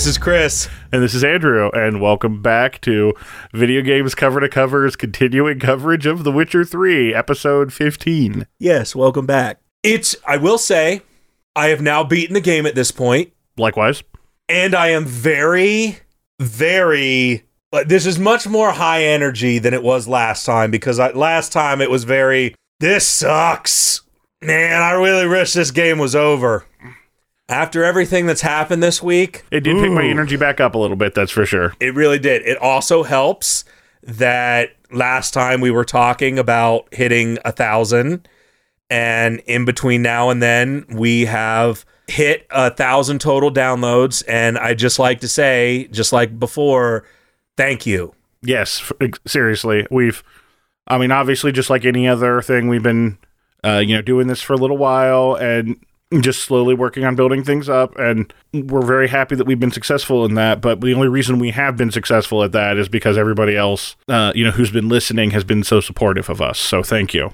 This is Chris. And this is Andrew, and welcome back to Video Games Cover to Cover's continuing coverage of The Witcher 3, episode 15. Yes, welcome back. It's, I will say, I have now beaten the game at this point, Likewise. and I am very, very. This is much more high energy than it was last time because I, last time it was very, this sucks. Man, I really wish this game was over. After everything that's happened this week, It did pick my energy back up a little bit, that's for sure. It really did. It also helps that last time we were talking about hitting a thousand, and in between now and then, we have hit a thousand total downloads. And I just like to say, just like before, thank you. Yes, seriously. We've, I mean, obviously, just like any other thing, we've been, uh, you know, doing this for a little while and just slowly working on building things up. And we're very happy that we've been successful in that. But the only reason we have been successful at that is because everybody else, uh, you know, who's been listening has been so supportive of us. So thank you.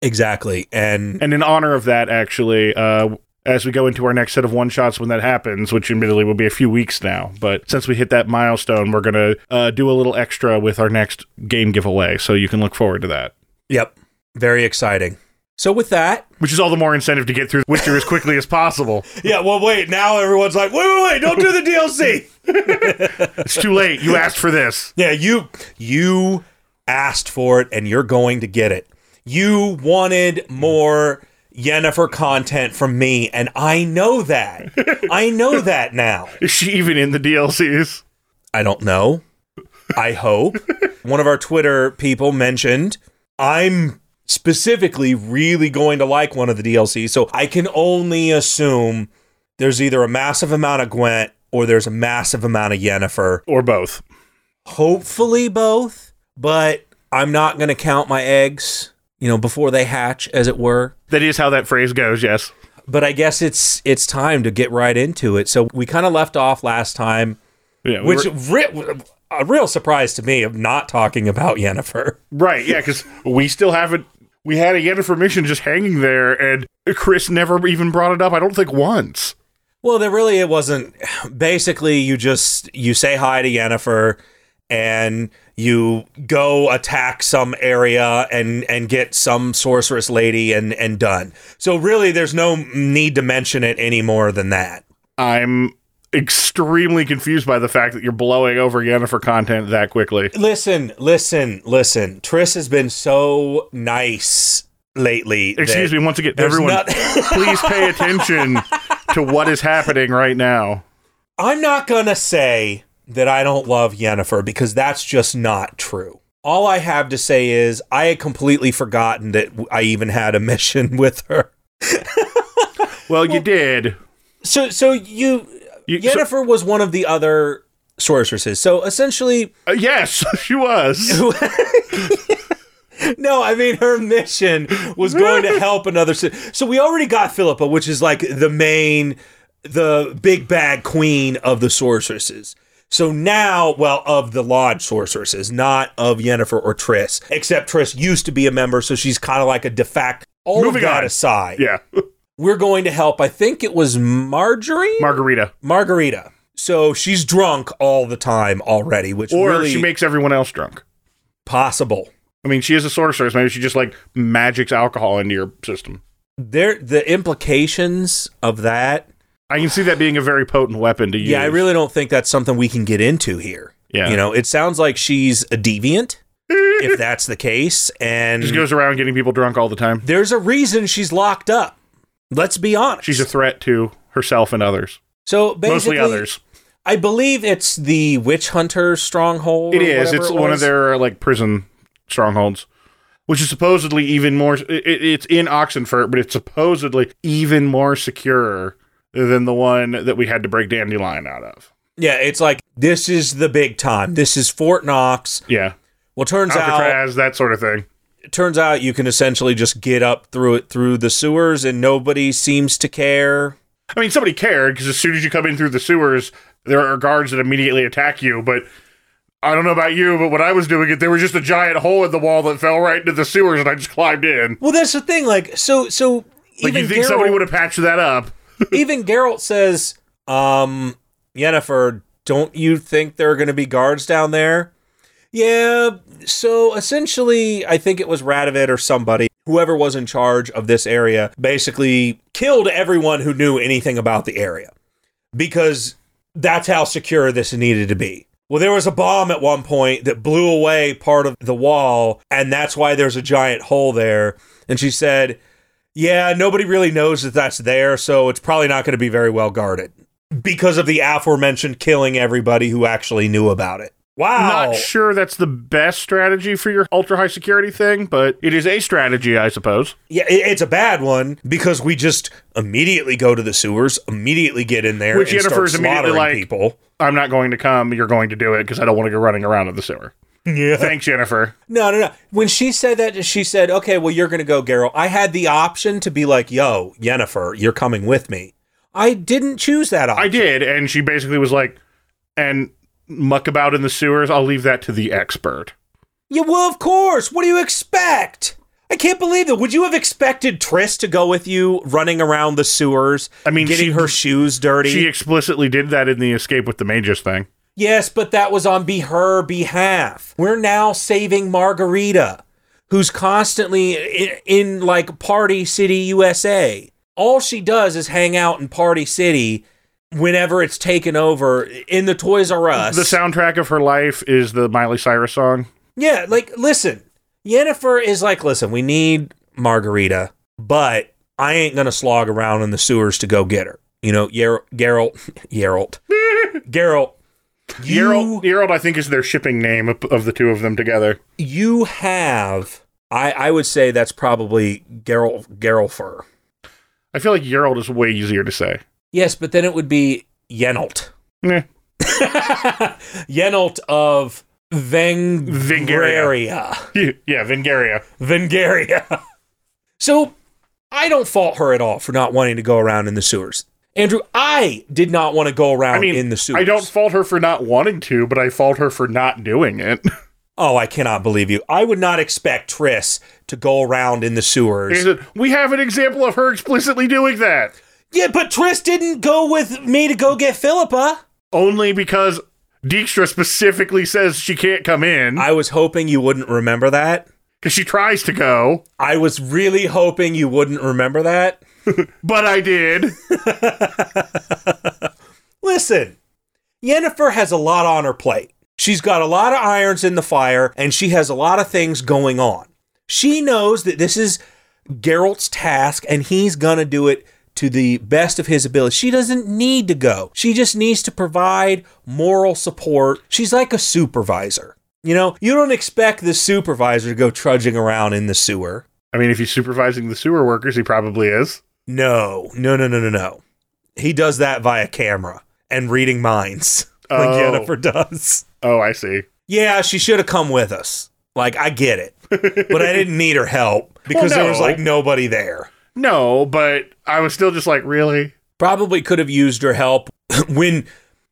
Exactly. And And in honor of that, actually, uh, as we go into our next set of one shots when that happens, which admittedly will be a few weeks now, but since we hit that milestone, we're going to uh, do a little extra with our next game giveaway. So you can look forward to that. yep, very exciting. So, with that, Which is all the more incentive to get through Witcher as quickly as possible. yeah, well, wait, now everyone's like, wait, wait, wait, don't do the DLC. It's too late. You asked for this. Yeah, you you asked for it and you're going to get it. You wanted more Yennefer content from me, and I know that. I know that now. Is she even in the DLCs? I don't know. I hope. One of our Twitter people mentioned I'm specifically really going to like one of the DLCs, so I can only assume there's either a massive amount of Gwent or there's a massive amount of Yennefer. Or both? hopefully both, but I'm not going to count my eggs, you know, before they hatch as it were. That is how that phrase goes, yes. But I guess it's it's time to get right into it. So we kind of left off last time, Yeah, we which were- a real surprise to me of not talking about Yennefer. Right, yeah, because we still haven't. We had a Yennefer mission just hanging there, and Chris never even brought it up. I don't think once. Well, there really it wasn't. Basically, you just you say hi to Yennefer, and you go attack some area and and get some sorceress lady and and done. So really, there's no need to mention it any more than that. I'm extremely confused by the fact that you're blowing over Yennefer content that quickly. Listen, listen, listen. Triss has been so nice lately. Excuse me, once again, everyone, not- please pay attention to what is happening right now. I'm not gonna say that I don't love Yennefer because that's just not true. All I have to say is I had completely forgotten that I even had a mission with her. Well, you did. So, so you, You- so- was one of the other sorceresses. So essentially, Uh, yes, she was. no, I mean her mission was going to help another. So we already got Philippa, which is like the main, the big bad queen of the sorceresses. So now, well, of the lodge sorceresses, not of Yennefer or Triss. Except Triss used to be a member, so she's kind of like a de facto. All Moving of that on. aside, Yeah, we're going to help. I think it was Marjorie, Margarita. Margarita. So she's drunk all the time already, which Or really she makes everyone else drunk. possible. I mean, she is a sorceress. Maybe she just like magics alcohol into your system. There, the implications of that. I can see that being a very potent weapon to use. Yeah, I really don't think that's something we can get into here. Yeah. You know, it sounds like she's a deviant, if that's the case, and just goes around getting people drunk all the time. there's a reason she's locked up. Let's be honest. She's a threat to herself and others, so basically, mostly others. I believe it's the witch hunter stronghold. It is. It's it one of their uh, like prison strongholds, which is supposedly even more. It, it's in Oxenfurt, but it's supposedly even more secure than the one that we had to break Dandelion out of. Yeah, it's like this is the big time. This is Fort Knox. Yeah, Well, turns out that sort of thing. It turns out you can essentially just get up through it through the sewers, and nobody seems to care. I mean, somebody cared because as soon as you come in through the sewers, there are guards that immediately attack you. But I don't know about you, but when I was doing it, there was just a giant hole in the wall that fell right into the sewers, and I just climbed in. Well, that's the thing. Like, so, so Like you think somebody would have patched that up? even Geralt says, um, Yennefer, don't you think there are going to be guards down there? Yeah, so essentially, I think it was Radovid or somebody, whoever was in charge of this area, basically killed everyone who knew anything about the area because that's how secure this needed to be. Well, there was a bomb at one point that blew away part of the wall, and that's why there's a giant hole there. And she said, Yeah, nobody really knows that that's there, so it's probably not going to be very well guarded because of the aforementioned killing everybody who actually knew about it. Wow. Not sure that's the best strategy for your ultra high security thing, but it is a strategy, I suppose. Yeah, it's a bad one because we just immediately go to the sewers, immediately get in there, Which and start Yennefer's immediately like- people. I'm not going to come. You're going to do it because I don't want to go running around in the sewer. Yeah. Thanks, Jennifer. No, no, no. When she said that, she said, "Okay, well, you're going to go, Geralt." I had the option to be like, "Yo, Jennifer, you're coming with me." I didn't choose that option. I did, and she basically was like, and muck about in the sewers. I'll leave that to the expert. Yeah, well, of course. What do you expect? I can't believe it. Would you have expected Triss to go with you running around the sewers? I mean, getting she- her shoes dirty. She explicitly did that in the escape with the mages thing. yes, but that was on be her behalf. We're now saving Margarita, who's constantly in, in like Party City, USA. All she does is hang out in Party City whenever it's taken over in the Toys R Us. The soundtrack of her life is the Miley Cyrus song. Yeah, like listen, Yennefer is like, listen, we need Margarita, but I ain't gonna slog around in the sewers to go get her. You know, Yer- Geralt, Geralt, Geralt, you, Geralt, Geralt, I think, is their shipping name of, of the two of them together. you have. I, I would say that's probably Geralt Geralfer. I feel like Geralt is way easier to say. Yes, but then it would be Yenalt. Meh. Yenalt of Vengaria. yeah, Vengaria. Vengaria. so I don't fault her at all for not wanting to go around in the sewers. Andrew, I did not want to go around I mean, in the sewers. I don't fault her for not wanting to, but I fault her for not doing it. Oh, I cannot believe you. I would not expect Triss to go around in the sewers. We have an example of her explicitly doing that. Yeah, but Triss didn't go with me to go get Philippa. Only because Dijkstra specifically says she can't come in I was hoping you wouldn't remember that. because she tries to go, I was really hoping you wouldn't remember that. but I did. Listen, Yennefer has a lot on her plate. She's got a lot of irons in the fire, and she has a lot of things going on. She knows that this is Geralt's task, and he's gonna do it to the best of his ability. She doesn't need to go. She just needs to provide moral support. She's like a supervisor. You know, you don't expect the supervisor to go trudging around in the sewer. I mean, if he's supervising the sewer workers, he probably is. No, no, no, no, no, no. He does that via camera and reading minds, like Oh. Yennefer does. Oh, I see. Yeah, she should have come with us. Like, I get it. but I didn't need her help because Well, there was like nobody there. No, but I was still just like, really? Probably could have used her help when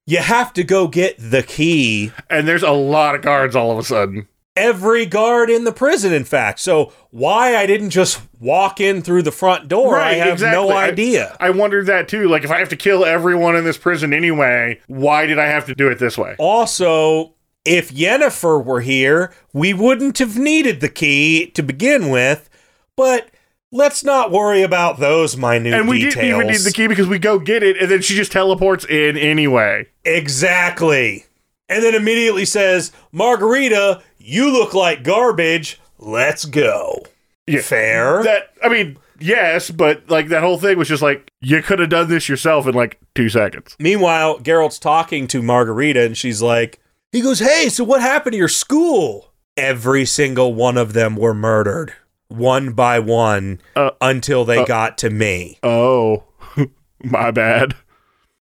you have to go get the key. And there's a lot of guards all of a sudden. Every guard in the prison, in fact. So, why I didn't just walk in through the front door, I have no I- idea. I, wondered that too. Like, if I have to kill everyone in this prison anyway, why did I have to do it this way? Also, if Yennefer were here, we wouldn't have needed the key to begin with, but let's not worry about those minute And we details. didn't even need the key because we go get it, and then she just teleports in anyway. Exactly. And then immediately says, Margarita, you look like garbage. Let's go. Yeah. Fair. That I mean, yes, but like that whole thing was just like you could have done this yourself in like two seconds. Meanwhile, Geralt's talking to Margarita and she's like, he goes, Hey, so what happened to your school? Every single one of them were murdered, one by one, Uh, until they got to me. Oh, my bad.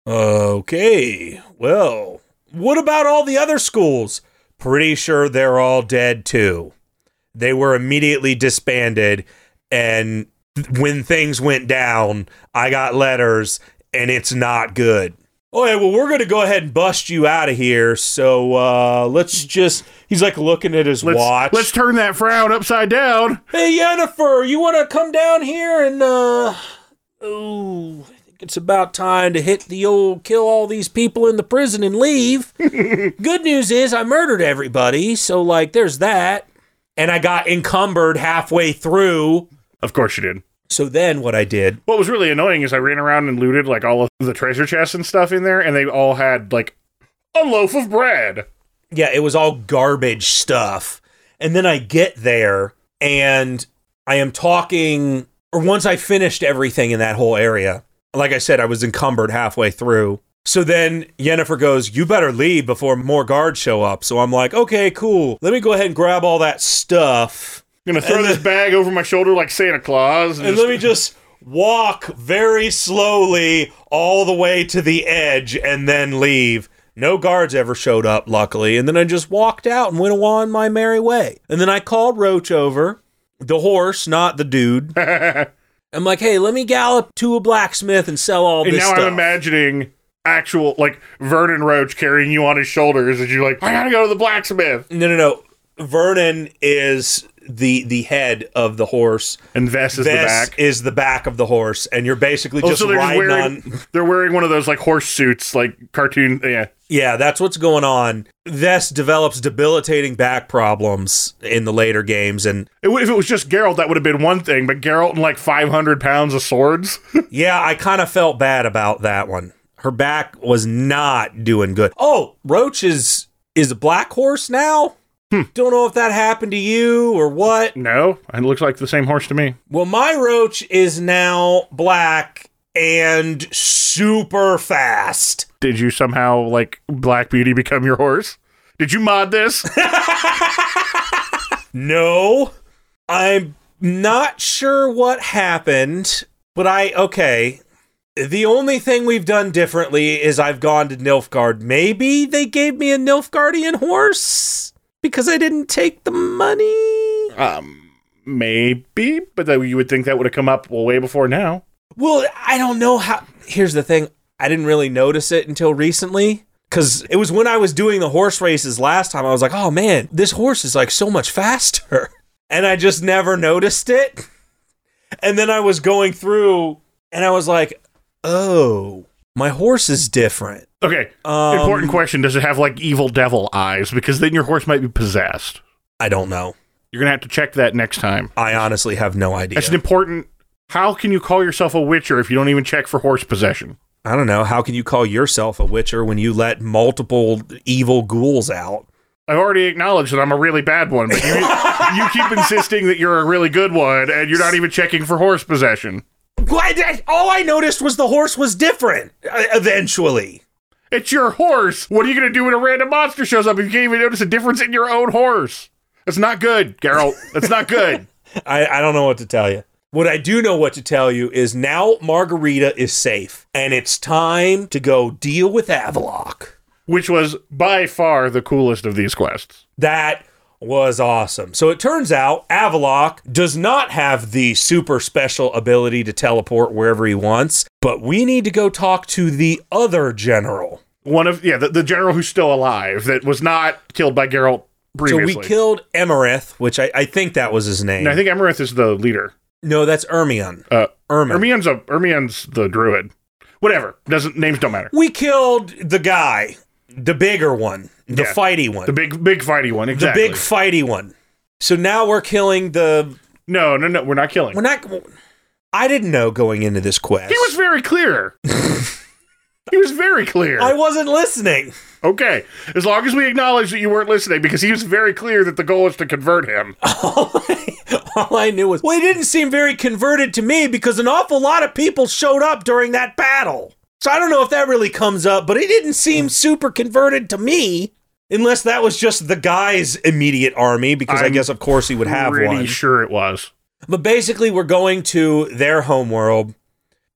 Okay, well, what about all the other schools? Pretty sure they're all dead too. They were immediately disbanded, and when things went down, I got letters, and it's not good. Okay, well, we're going to go ahead and bust you out of here. So uh, let's just. He's like looking at his Let's watch. let's turn that frown upside down. Hey, Jennifer, you want to come down here and, uh. Ooh, I think it's about time to hit the old kill all these people in the prison and leave. Good news is I murdered everybody, so like there's that. And I got encumbered halfway through. Of course you did. So then what I did, What was really annoying is I ran around and looted like all of the treasure chests and stuff in there, and they all had like a loaf of bread. yeah, it was all garbage stuff. And then I get there and I am talking, or once I finished everything in that whole area, like I said, I was encumbered halfway through. So then Yennefer goes, You better leave before more guards show up. So I'm like, Okay, cool. Let me go ahead and grab all that stuff. I'm gonna throw And this bag over my shoulder like Santa Claus. And, And just- let me just walk very slowly all the way to the edge and then leave. No guards ever showed up, luckily. And then I just walked out and went on my merry way. And then I called Roach over, the horse, not the dude. I'm like, hey, let me gallop to a blacksmith and sell all and this now stuff. I'm imagining actual like Vernon Roach carrying you on his shoulders as you're like, I gotta go to the blacksmith. no, no, no. Vernon is the the head of the horse. And Ves is the back. is the back of the horse, and you're basically Oh, just they're riding wearing on. they're wearing one of those like horse suits, like cartoon. Yeah, Yeah, that's what's going on. Ves develops debilitating back problems in the later games, and It if it was just Geralt, that would have been one thing. But Geralt and like 500 pounds of swords. yeah, I kind of felt bad about that one. Her back was not doing good. Oh, Roach is is a black horse now. Hmm. Don't know if that happened to you or what. no, it looks like the same horse to me. Well, my Roach is now black and super fast. Did you somehow like Black Beauty become your horse? Did you mod this? No, I'm not sure what happened, but I okay. The only thing we've done differently is I've gone to Nilfgaard. Maybe they gave me a Nilfgaardian horse because I didn't take the money. um, maybe, but that you would think that would have come up well way before now. Well, I don't know how. Here's the thing I didn't really notice it until recently. Because it was when I was doing the horse races last time, I was like, oh man, this horse is like so much faster. And I just never noticed it. And then I was going through and I was like, oh, my horse is different. Okay, Um, important question: Does it have like evil devil eyes? Because then your horse might be possessed. I don't know. You're gonna have to check that next time. I honestly have no idea. That's an important. How can you call yourself a witcher if you don't even check for horse possession? I don't know. How can you call yourself a witcher when you let multiple evil ghouls out? I've already acknowledged that I'm a really bad one, but you, you keep insisting that you're a really good one, and you're not even checking for horse possession. Why? did- All I noticed was the horse was different uh, eventually. It's your horse. What are you going to do when a random monster shows up if you can't even notice a difference in your own horse? That's not good, Geralt. That's not good. I, I don't know what to tell you. What I do know what to tell you is now Margarita is safe, and it's time to go deal with Avallac'h. Which was by far the coolest of these quests. That was awesome. So it turns out Avallac'h does not have the super special ability to teleport wherever he wants, but we need to go talk to the other general. One of yeah, the, the general who's still alive that was not killed by Geralt previously. So we killed Emerith, which I, I think that was his name. And I think Emerith is the leader. no, that's Ermion. Uh, Ermin. Ermion's a Ermion's the druid. Whatever. Doesn't names don't matter. We killed the guy, the bigger one, the Yeah. fighty one, The big big fighty one. Exactly. The big fighty one. So now we're killing the. no, no, no. We're not killing. We're not. I didn't know going into this quest. he was very clear. he was very clear. I wasn't listening. okay, as long as we acknowledge that you weren't listening, because he was very clear that the goal is to convert him. all, I, all I knew was, well, he didn't seem very converted to me because an awful lot of people showed up during that battle. So I don't know if that really comes up, but he didn't seem super converted to me. Unless that was just the guy's immediate army, because i I'm guess, of course, he would have Pretty one. sure it was. But basically, we're going to their homeworld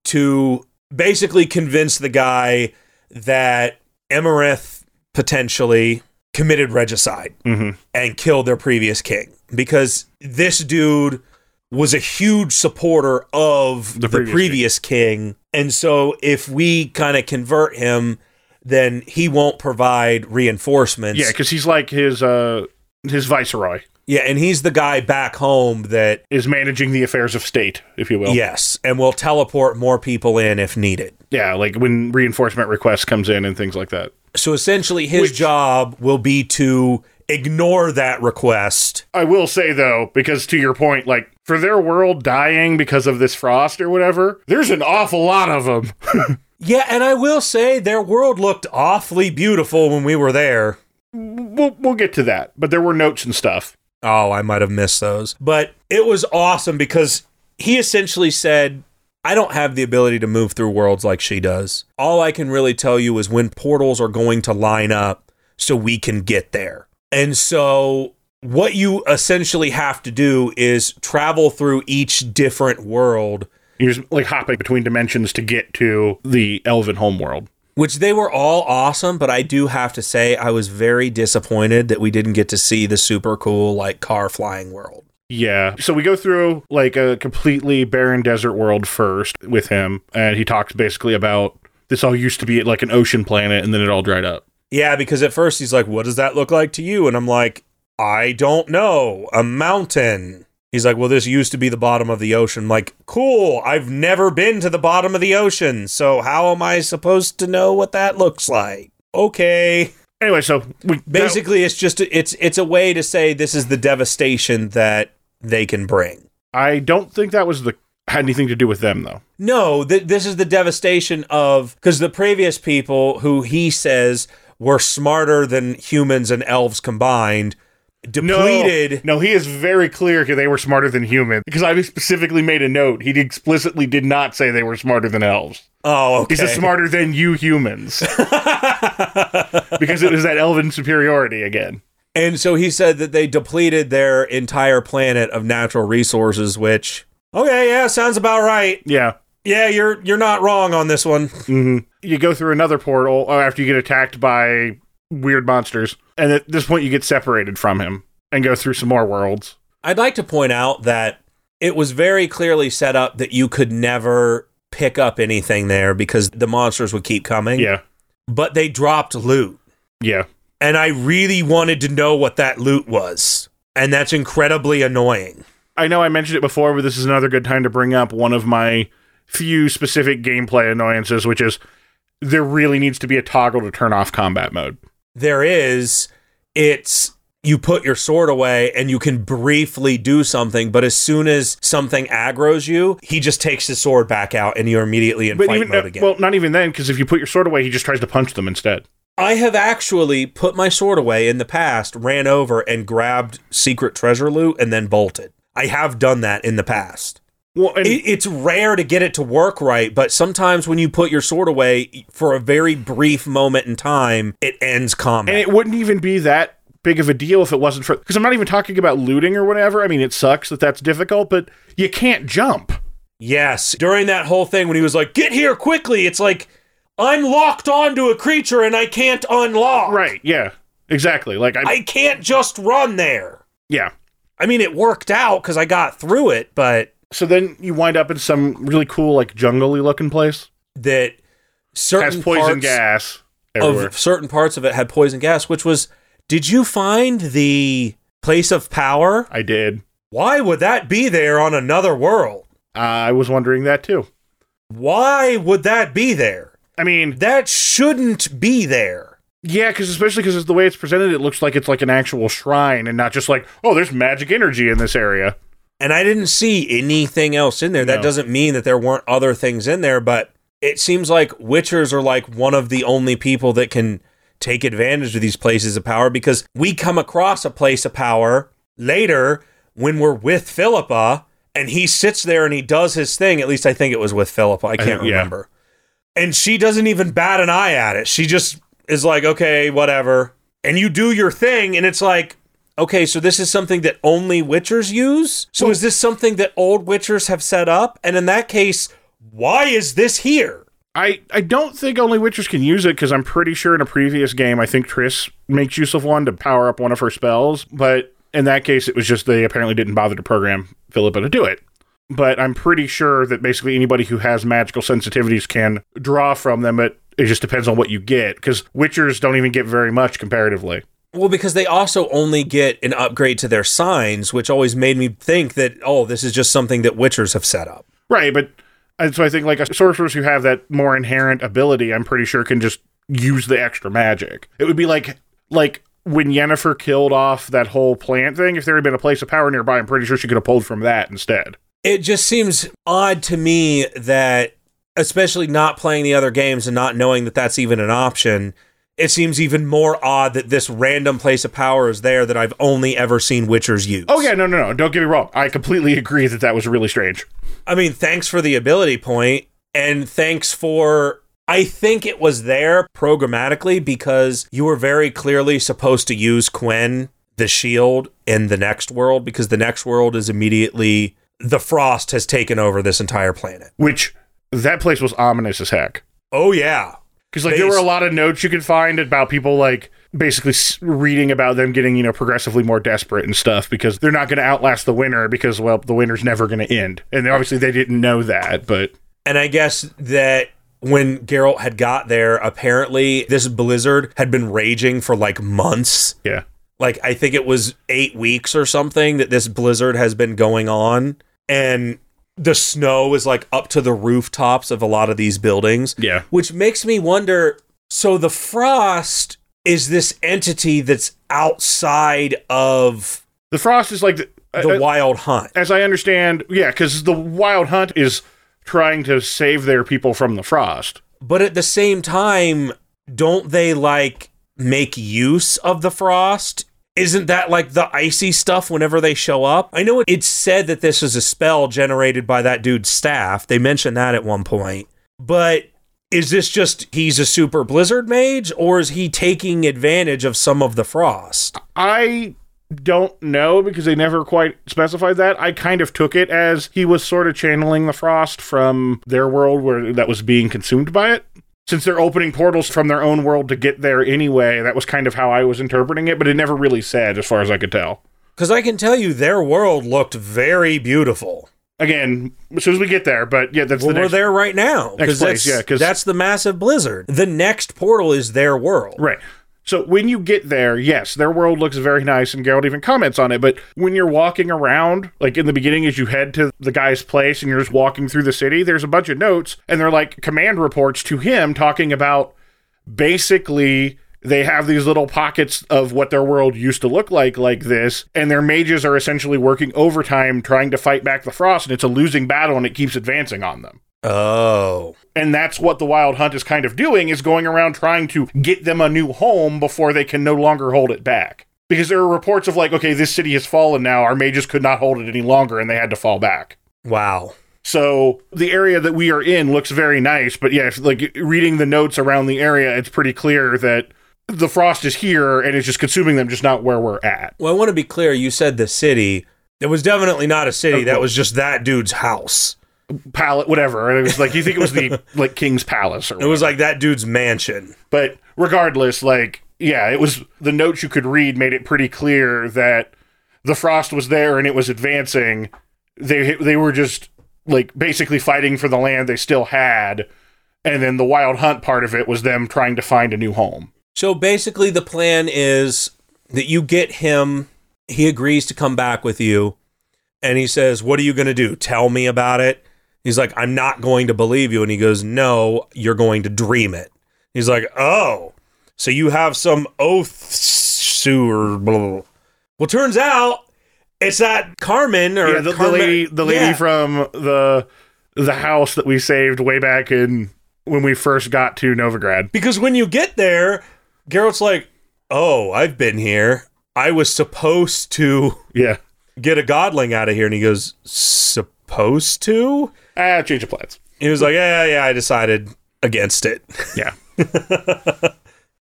to basically convince the guy that Emerith potentially committed regicide Mhm. and killed their previous king. Because this dude was a huge supporter of the, The previous, previous king. And so, if we kind of convert him, then he won't provide reinforcements. Yeah, because he's like his uh his viceroy. Yeah, and he's the guy back home that Is managing the affairs of state, if you will. yes, and will teleport more people in if needed. Yeah, like when reinforcement request comes in and things like that. So essentially his Which- job will be to ignore that request. I will say though, because to your point, like for their world dying because of this frost or whatever, there's an awful lot of them. Yeah, and I will say their world looked awfully beautiful when we were there. we'll we'll get to that, but there were notes and stuff. Oh, I might have missed those. But it was awesome because he essentially said, I don't have the ability to move through worlds like she does. All I can really tell you is when portals are going to line up so we can get there. And so what you essentially have to do is travel through each different world, You're just like hopping between dimensions to get to the elven homeworld. which they were all awesome, but I do have to say I was very disappointed that we didn't get to see the super cool like car flying world. Yeah. So we go through like a completely barren desert world first with him, and he talks basically about this all used to be like an ocean planet, and then it all dried up. Yeah, because at first he's like, What does that look like to you? And I'm like, I don't know. A mountain. He's like, Well, this used to be the bottom of the ocean. I'm like, cool. I've never been to the bottom of the ocean. So how am I supposed to know what that looks like? Okay. Anyway, so we Basically, it's just it's it's a way to say this is the devastation that they can bring. I don't think that was the had anything to do with them though. No, th- this is the devastation of because the previous people who he says were smarter than humans and elves combined depleted. No, no, he is very clear they were smarter than humans because I specifically made a note. He explicitly did not say they were smarter than elves. Oh, okay. He said smarter than you humans because it was that elven superiority again. and so he said that they depleted their entire planet of natural resources, which okay, yeah, sounds about right. Yeah. Yeah, you're you're not wrong on this one. hmm You go through another portal uh, after you get attacked by weird monsters, and at this point you get separated from him and go through some more worlds. I'd like to point out that it was very clearly set up that you could never pick up anything there because the monsters would keep coming. Yeah. But they dropped loot. Yeah. And I really wanted to know what that loot was. And that's incredibly annoying. I know I mentioned it before, but this is another good time to bring up one of my few specific gameplay annoyances, which is there really needs to be a toggle to turn off combat mode. There is, it's you put your sword away and you can briefly do something, but as soon as something aggroes you, he just takes his sword back out and you're immediately in fight even mode uh, again. well, not even then, because if you put your sword away, he just tries to punch them instead. I have actually put my sword away in the past, ran over and grabbed secret treasure loot and then bolted. I have done that in the past. Well, and It, it's rare to get it to work right, but sometimes when you put your sword away for a very brief moment in time, it ends combat. and it wouldn't even be that big of a deal if it wasn't for because I'm not even talking about looting or whatever. I mean, it sucks that that's difficult, but you can't jump. yes, during that whole thing when he was like, "Get here quickly," it's like I'm locked onto a creature and I can't unlock. Right? Yeah. Exactly. Like I, I can't just run there. yeah. I mean, it worked out because I got through it, but So then you wind up in some really cool, like jungly looking place. that certain Has poison gas everywhere. of certain parts of it had poison gas, which was. Did you find the place of power? I did. Why would that be there on another world? Uh, I was wondering that too. Why would that be there? I mean, That shouldn't be there. yeah, because especially because the way it's presented, it looks like it's like an actual shrine and not just like, oh, there's magic energy in this area. And I didn't see anything else in there. That doesn't mean that there weren't other things in there, but it seems like witchers are like one of the only people that can take advantage of these places of power because we come across a place of power later when we're with Philippa and he sits there and he does his thing. At least I think it was with Philippa. I can't think- yeah. remember. And she doesn't even bat an eye at it. She just is like, okay, whatever. And you do your thing, and it's like, okay, so this is something that only Witchers use? So is this something that old Witchers have set up? And in that case, why is this here? I, I don't think only Witchers can use it because I'm pretty sure in a previous game, I think Triss makes use of one to power up one of her spells. But in that case, it was just they apparently didn't bother to program Philippa to do it. But I'm pretty sure that basically anybody who has magical sensitivities can draw from them, but it just depends on what you get because Witchers don't even get very much comparatively. Well, because they also only get an upgrade to their signs, which always made me think that, oh, this is just something that Witchers have set up. Right, but and so I think like a sorcerers who have that more inherent ability, I'm pretty sure can just use the extra magic. It would be like like when Yennefer killed off that whole plant thing. If there had been a place of power nearby, I'm pretty sure she could have pulled from that instead. It just seems odd to me that, especially not playing the other games and not knowing that that's even an option, it seems even more odd that this random place of power is there that I've only ever seen Witchers use. Oh yeah, no, no, no. Don't get me wrong. I completely agree that that was really strange. I mean, thanks for the ability point, and thanks for. I think it was there programmatically because you were very clearly supposed to use Quen, the shield, in the next world because the next world is immediately. The frost has taken over this entire planet. Which that place was ominous as heck. Oh, yeah. Because like They there were a lot of notes you could find about people like basically reading about them getting you know progressively more desperate and stuff because they're not going to outlast the winter because well the winter's never going to end and obviously they didn't know that but And I guess that when Geralt had got there, apparently this blizzard had been raging for like months. yeah Like I think it was eight weeks or something that this blizzard has been going on. And the snow is like up to the rooftops of a lot of these buildings. yeah Which makes me wonder so the frost is this entity that's outside of the frost is like the, the uh, wild hunt. as I understand yeah because the wild hunt is trying to save their people from the frost But at the same time, don't they like make use of the frost? Isn't that like the icy stuff whenever they show up? I know it, it's said that this is a spell generated by that dude's staff. They mentioned that at one point. But is this just he's a super blizzard mage or is he taking advantage of some of the frost? I don't know because they never quite specified that. I kind of took it as he was sort of channeling the frost from their world where that was being consumed by it. Since they're opening portals from their own world to get there anyway, that was kind of how I was interpreting it, but it never really said as far as I could tell. Because I can tell you their world looked very beautiful. Again, as soon as we get there, but yeah, that's Well, the we're there right now. next place, that's, yeah, 'cause- that's the massive blizzard. The next portal is their world. Right. So when you get there, yes, their world looks very nice, and Geralt even comments on it. But when you're walking around, like in the beginning, as you head to the guy's place and you're just walking through the city, there's a bunch of notes, and they're like command reports to him talking about basically they have these little pockets of what their world used to look like like this and their mages are essentially working overtime trying to fight back the frost and it's a losing battle and it keeps advancing on them Oh. and that's what the wild hunt is kind of doing is going around trying to get them a new home before they can no longer hold it back because there are reports of like okay this city has fallen now our mages could not hold it any longer and they had to fall back Wow. so the area that we are in looks very nice but yeah if, like reading the notes around the area it's pretty clear that the frost is here and it's just consuming them just not where we're at Well, I want to be clear. You said the city. It was definitely not a city. Oh, That was just that dude's house. Palette whatever and it was like you think it was the like king's palace or It was like that dude's mansion. But regardless, like, yeah, it was the notes you could read made it pretty clear that the frost was there and it was advancing. They they were just like basically fighting for the land they still had, and then the wild hunt part of it was them trying to find a new home. So basically, the plan is that you get him. He agrees to come back with you, and he says, "What are you going to do? Tell me about it." He's like, "I'm not going to believe you," and he goes, "No, you're going to dream it." He's like, "Oh, so you have some oaths or blah, blah, blah." Well, turns out it's that Carmen or yeah, the, the lady, the lady Yeah. from the the house that we saved way back in when we first got to Novigrad. Because when you get there, Geralt's like, "Oh, I've been here. I was supposed to Yeah, get a godling out of here." And he goes, "Supposed to?" Ah, change of plans. He was like, "Yeah, yeah, I decided against it." Yeah,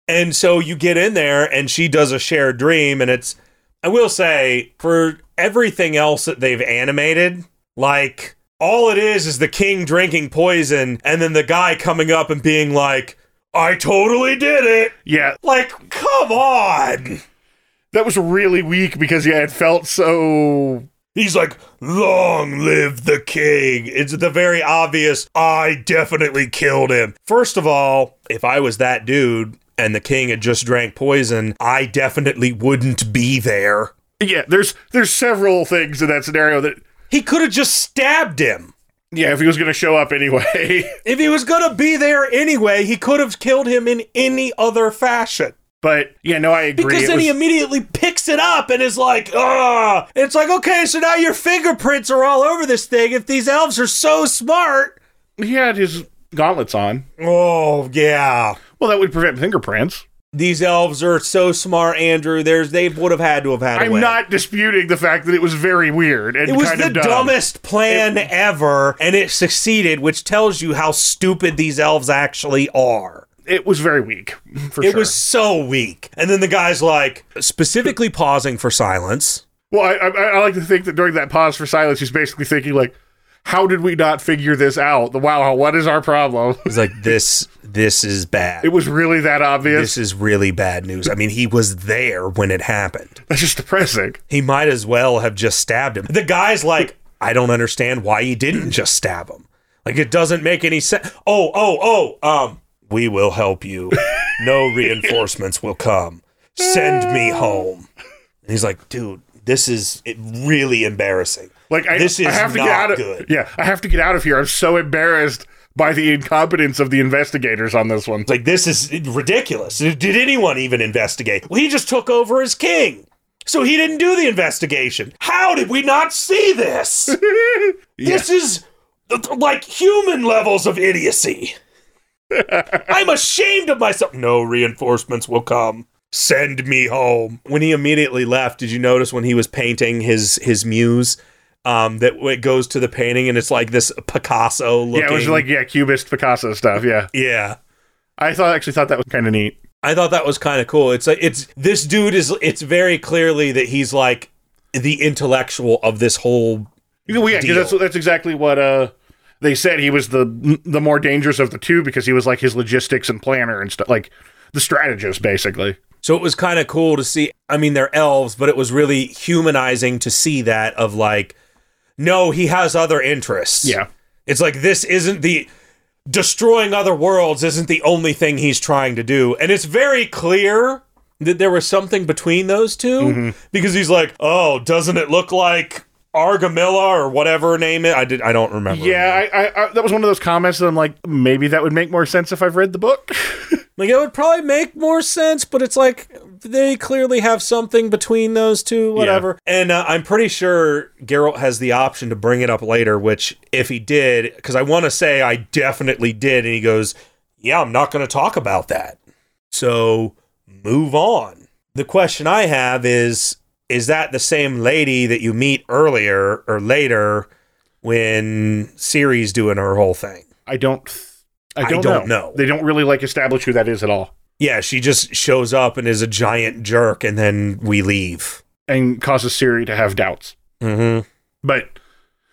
And so you get in there, and she does a shared dream, and it's, I will say, for everything else that they've animated, like all it is is the king drinking poison, and then the guy coming up and being like, "I totally did it." yeah, Like, come on. that was really weak because yeah, it felt so He's like, long live the king. It's the very obvious, I definitely killed him. First of all, if I was that dude and the king had just drank poison, I definitely wouldn't be there. Yeah, there's there's several things in that scenario that He could have just stabbed him. yeah, if he was going to show up anyway. If he was going to be there anyway, he could have killed him in any other fashion. But yeah, no, I agree. Because It then was- he immediately picks it up and is like, ah. It's like, okay, so now your fingerprints are all over this thing. If these elves are so smart. he had his gauntlets on. Oh, yeah. Well, that would prevent fingerprints. These elves are so smart, Andrew. There's they would have had to have had a I'm way. not disputing the fact that it was very weird and It was the dumb. dumbest plan ever, and it succeeded, which tells you how stupid these elves actually are. It was very weak, for It sure. was so weak. And then the guy's like, specifically pausing for silence. Well, I, I, I like to think that during that pause for silence, he's basically thinking like, "How did we not figure this out? The wow, what is our problem?" He's like, this, this is bad. It was really that obvious. this is really bad news. I mean, he was there when it happened. That's just depressing. He might as well have just stabbed him. The guy's like, I don't understand why he didn't just stab him. Like it doesn't make any sense. Oh, oh, oh, um, we will help you. No reinforcements will come. Send me home. And he's like, dude, this is it really embarrassing. Like I, This is I have to not get out of good. yeah, I have to get out of here. I'm so embarrassed by the incompetence of the investigators on this one. Like this is ridiculous. Did anyone even investigate? Well, he just took over as king. So he didn't do the investigation. How did we not see this? This is like human levels of idiocy. I'm ashamed of myself. No reinforcements will come. Send me home. When he immediately left, did you notice when he was painting his his muse? Um, that it goes to the painting and it's like this Picasso looking. Yeah, it was like yeah, Cubist Picasso stuff. Yeah, yeah. I thought actually thought that was kind of neat. I thought that was kind of cool. It's like it's this dude is it's very clearly that he's like the intellectual of this whole Well, yeah, that's that's exactly what uh they said. He was the the more dangerous of the two because he was like his logistics and planner and stuff, like the strategist basically. So it was kind of cool to see. I mean, they're elves, but it was really humanizing to see that of like, no, he has other interests. Yeah, It's like this isn't the destroying other worlds isn't the only thing he's trying to do. And it's very clear that there was something between those 2 mm-hmm. because he's like, "Oh, doesn't it look like Argamilla or whatever her name is?" I did I don't remember. yeah. I, I, I that was one of those comments that I'm like, maybe that would make more sense if I've read the book. Like it would probably make more sense, but it's like they clearly have something between those two, whatever. And uh, I'm pretty sure Geralt has the option to bring it up later, which if he did, because I want to say I definitely did, and he goes, "Yeah, I'm not going to talk about that." So move on. The question I have is: Is that the same lady that you meet earlier or later when Ciri's doing her whole thing? I don't. I I don't, don't know. know. They don't really like establish who that is at all, Yeah, she just shows up and is a giant jerk, and then we leave. and causes Ciri to have doubts. Mm-hmm. But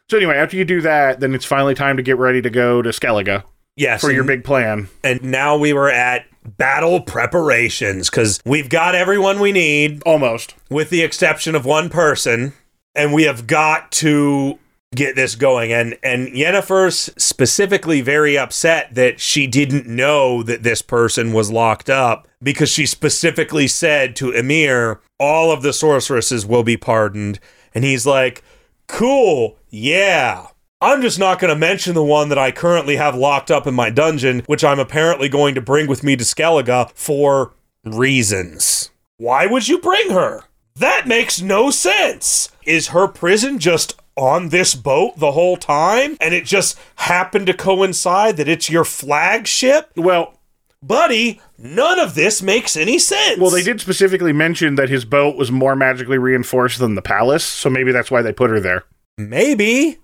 so anyway, after you do that, then it's finally time to get ready to go to Skellige Yes, for your big plan. and now we were at battle preparations because we've got everyone we need, Almost. with the exception of one person, and we have got to get this going. And and Yennefer's specifically very upset that she didn't know that this person was locked up because she specifically said to Emhyr, all of the sorceresses will be pardoned. And he's like, cool, yeah. I'm just not going to mention the one that I currently have locked up in my dungeon, which I'm apparently going to bring with me to Skellige for reasons. Why would you bring her? That makes no sense. Is her prison just on this boat the whole time? And it just happened to coincide that it's your flagship? Well, Buddy, none of this makes any sense. well, they did specifically mention that his boat was more magically reinforced than the palace, so maybe that's why they put her there. Maybe,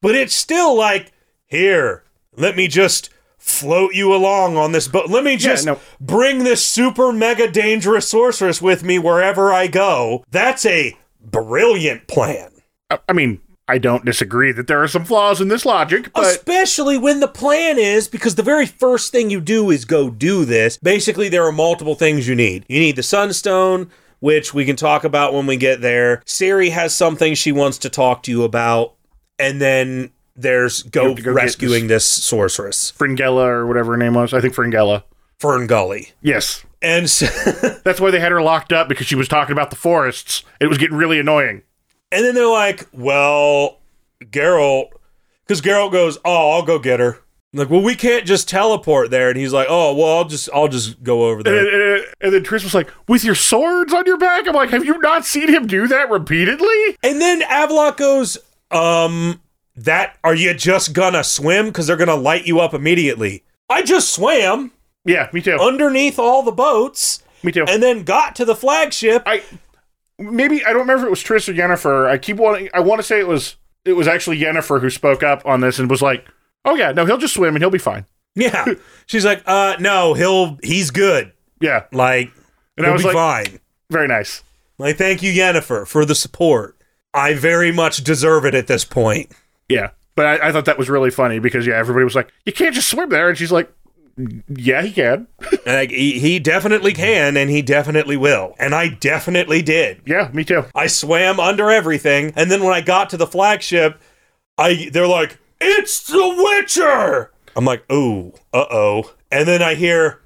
but it's still like, here, let me just float you along on this boat. Let me just no. bring this super mega dangerous sorceress with me wherever I go. That's a brilliant plan. I, I mean, I don't disagree that there are some flaws in this logic, but Especially when the plan is because the very first thing you do is go do this. Basically, there are multiple things you need. You need the Sunstone, which we can talk about when we get there. Ciri has something she wants to talk to you about, and then there's go, go rescuing this sorceress. Fringilla or whatever her name was, I think Fringilla. Fern Gully. Yes. And so, That's why they had her locked up because she was talking about the forests. It was getting really annoying. and then they're like, well, Geralt, because Geralt goes, oh, I'll go get her. I'm like, well, we can't just teleport there. And he's like, oh, well, I'll just, I'll just go over And, there. and, and then Triss was like, with your swords on your back? I'm like, have you not seen him do that repeatedly? And then Avallac'h goes, um, that, are you just gonna swim? Because they're gonna light you up immediately. I just swam Yeah, me too. underneath all the boats me too. and then got to the flagship. I maybe I don't remember if it was Triss or Yennefer. I keep wanting. I want to say it was it was actually Yennefer who spoke up on this and was like, "Oh yeah, no, he'll just swim and he'll be fine." Yeah. She's like, uh, no, he'll, he's good. Yeah, Like, and he'll I was be like, fine. very nice. Like, thank you, Yennefer, for the support. I very much deserve it at this point. Yeah, but I, I thought that was really funny because yeah, everybody was like, "You can't just swim there," and she's like, "Yeah, he can." Like, he, he definitely can, and he definitely will. And I definitely did. yeah, me too. I swam under everything, and then when I got to the flagship, I they're like, "It's the Witcher." I'm like, "Ooh, uh oh," and then I hear,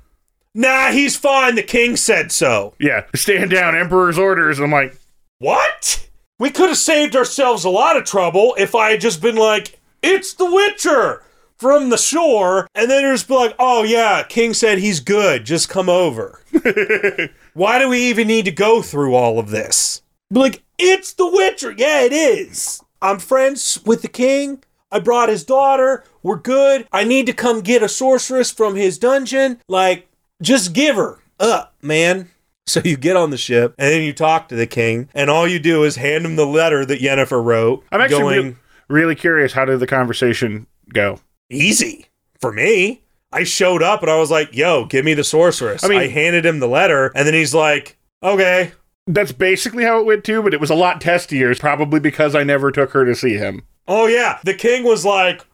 "Nah, he's fine. The king said so." Yeah, stand down, Emperor's orders. I'm like, What? We could have saved ourselves a lot of trouble if I had just been like, "It's the Witcher." From the shore, and then just be like, oh yeah, King said he's good, just come over. Why do we even need to go through all of this? Be like, it's the Witcher. Yeah, it is. I'm friends with the king. I brought his daughter. We're good. I need to come get a sorceress from his dungeon. Like, just give her up, man. So you get on the ship and then you talk to the king, and all you do is hand him the letter that Yennefer wrote. I'm actually going re- really curious. How did the conversation go? easy for me. I showed up and I was like, "Yo, give me the sorceress." I, I handed him the letter, and then he's like, "Okay." That's basically how it went too, but it was a lot testier, probably because I never took her to see him. Oh yeah, the king was like,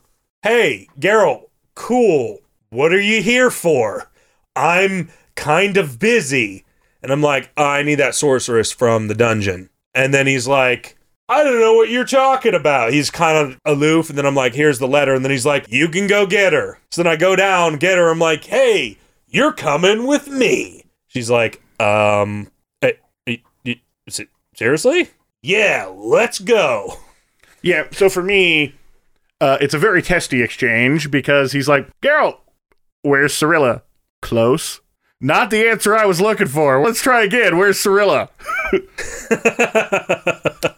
"Hey, Geralt, cool. What are you here for? I'm kind of busy." And I'm like, "I need that sorceress from the dungeon." And then he's like, "I don't know what you're talking about." He's kind of aloof, and then I'm like, "Here's the letter." And then he's like, "You can go get her." So then I go down, get her. I'm like, "Hey, you're coming with me." She's like, "Um, eh, eh, eh, seriously?" Yeah, let's go. Yeah, so for me, uh, it's a very testy exchange because he's like, Geralt, where's Cirilla? Close. Not the answer I was looking for. Let's try again. Where's Cirilla?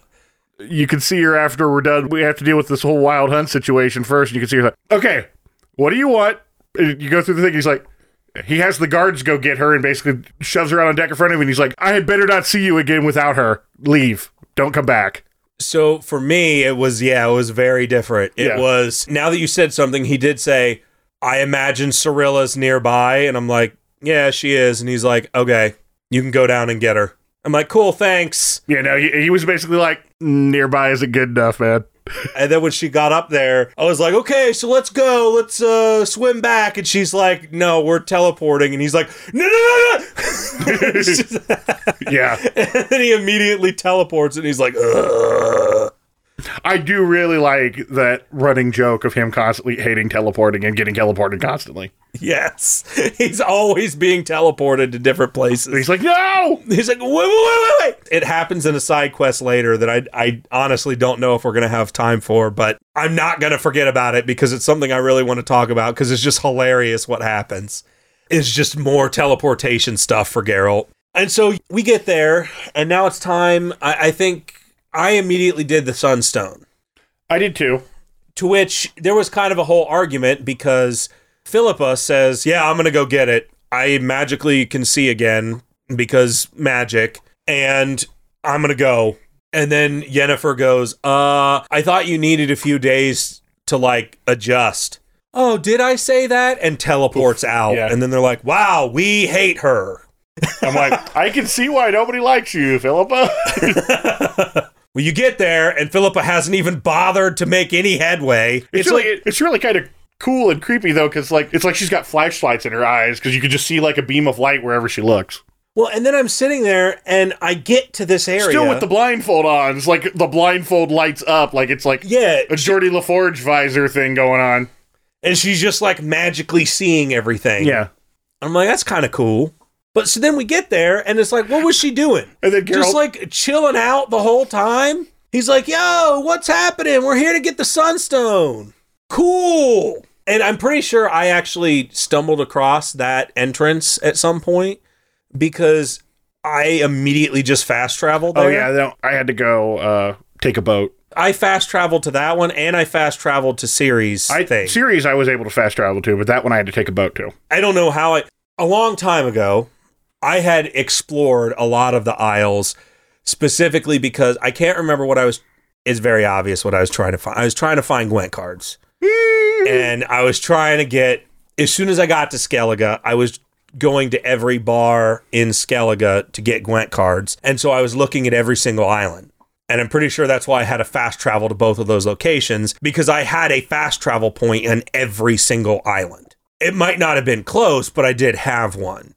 you can see her after we're done. We have to deal with this whole wild hunt situation first. And you can see her like, okay, what do you want? And you go through the thing. He's like, he has the guards go get her and basically shoves her out on deck in front of him. And he's like, I had better not see you again without her. Leave. Don't come back. So for me, it was yeah, it was very different. It Yeah. was now that you said something, he did say, "I imagine Cirilla's nearby," and I'm like, "Yeah, she is." And he's like, "Okay, you can go down and get her." I'm like, "Cool, thanks." Yeah, no, he, he was basically like, nearby isn't good enough, man. And then when she got up there, I was like, "Okay, so let's go. Let's uh, swim back." And she's like, "No, we're teleporting." And he's like, "No, no, no, no!" Yeah. and then he immediately teleports, and he's like, Ugh. I do really like that running joke of him constantly hating teleporting and getting teleported constantly. "Yes." He's always being teleported to different places. He's like, no! He's like, wait, wait, wait, wait, wait. It happens in a side quest later that I, I honestly don't know if we're going to have time for, but I'm not going to forget about it because it's something I really want to talk about because it's just hilarious what happens. It's just more teleportation stuff for Geralt. And so we get there, and now it's time. I, I think I immediately did the Sunstone, I did too. to which there was kind of a whole argument because Philippa says, Yeah, I'm going to go get it. I magically can see again because magic, and I'm going to go. And then Yennefer goes, Uh, I thought you needed a few days to like adjust. Oh, did I say that? And teleports out. yeah. And then they're like, Wow, we hate her. I'm like, I can see why nobody likes you, Philippa. Well, you get there, and Philippa hasn't even bothered to make any headway. It's, It's, really, like, it's really kind of cool and creepy though, because like it's like she's got flashlights in her eyes because you can just see like a beam of light wherever she looks. well, and then I'm sitting there, and I get to this area. Still with the blindfold on, it's like the blindfold lights up, like it's like yeah, a Geordi La Forge visor thing going on. and she's just like magically seeing everything. Yeah, I'm like, that's kind of cool. But so then we get there and it's like, what was she doing? And then Just like chilling out the whole time. He's like, yo, what's happening? We're here to get the Sunstone. Cool. And I'm pretty sure I actually stumbled across that entrance at some point because I immediately just fast traveled there. oh yeah, no, I had to go uh, take a boat. I fast traveled to that one and I fast traveled to series I thing. series I was able to fast travel to, but that one I had to take a boat to. I don't know how I a long time ago I had explored a lot of the isles specifically because I can't remember what I was it's very obvious what I was trying to find. I was trying to find Gwent cards. Mm. and I was trying to get as soon as I got to Skellige, I was going to every bar in Skellige to get Gwent cards. And so I was looking at every single island. And I'm pretty sure that's why I had a fast travel to both of those locations because I had a fast travel point in every single island. It might not have been close, but I did have one.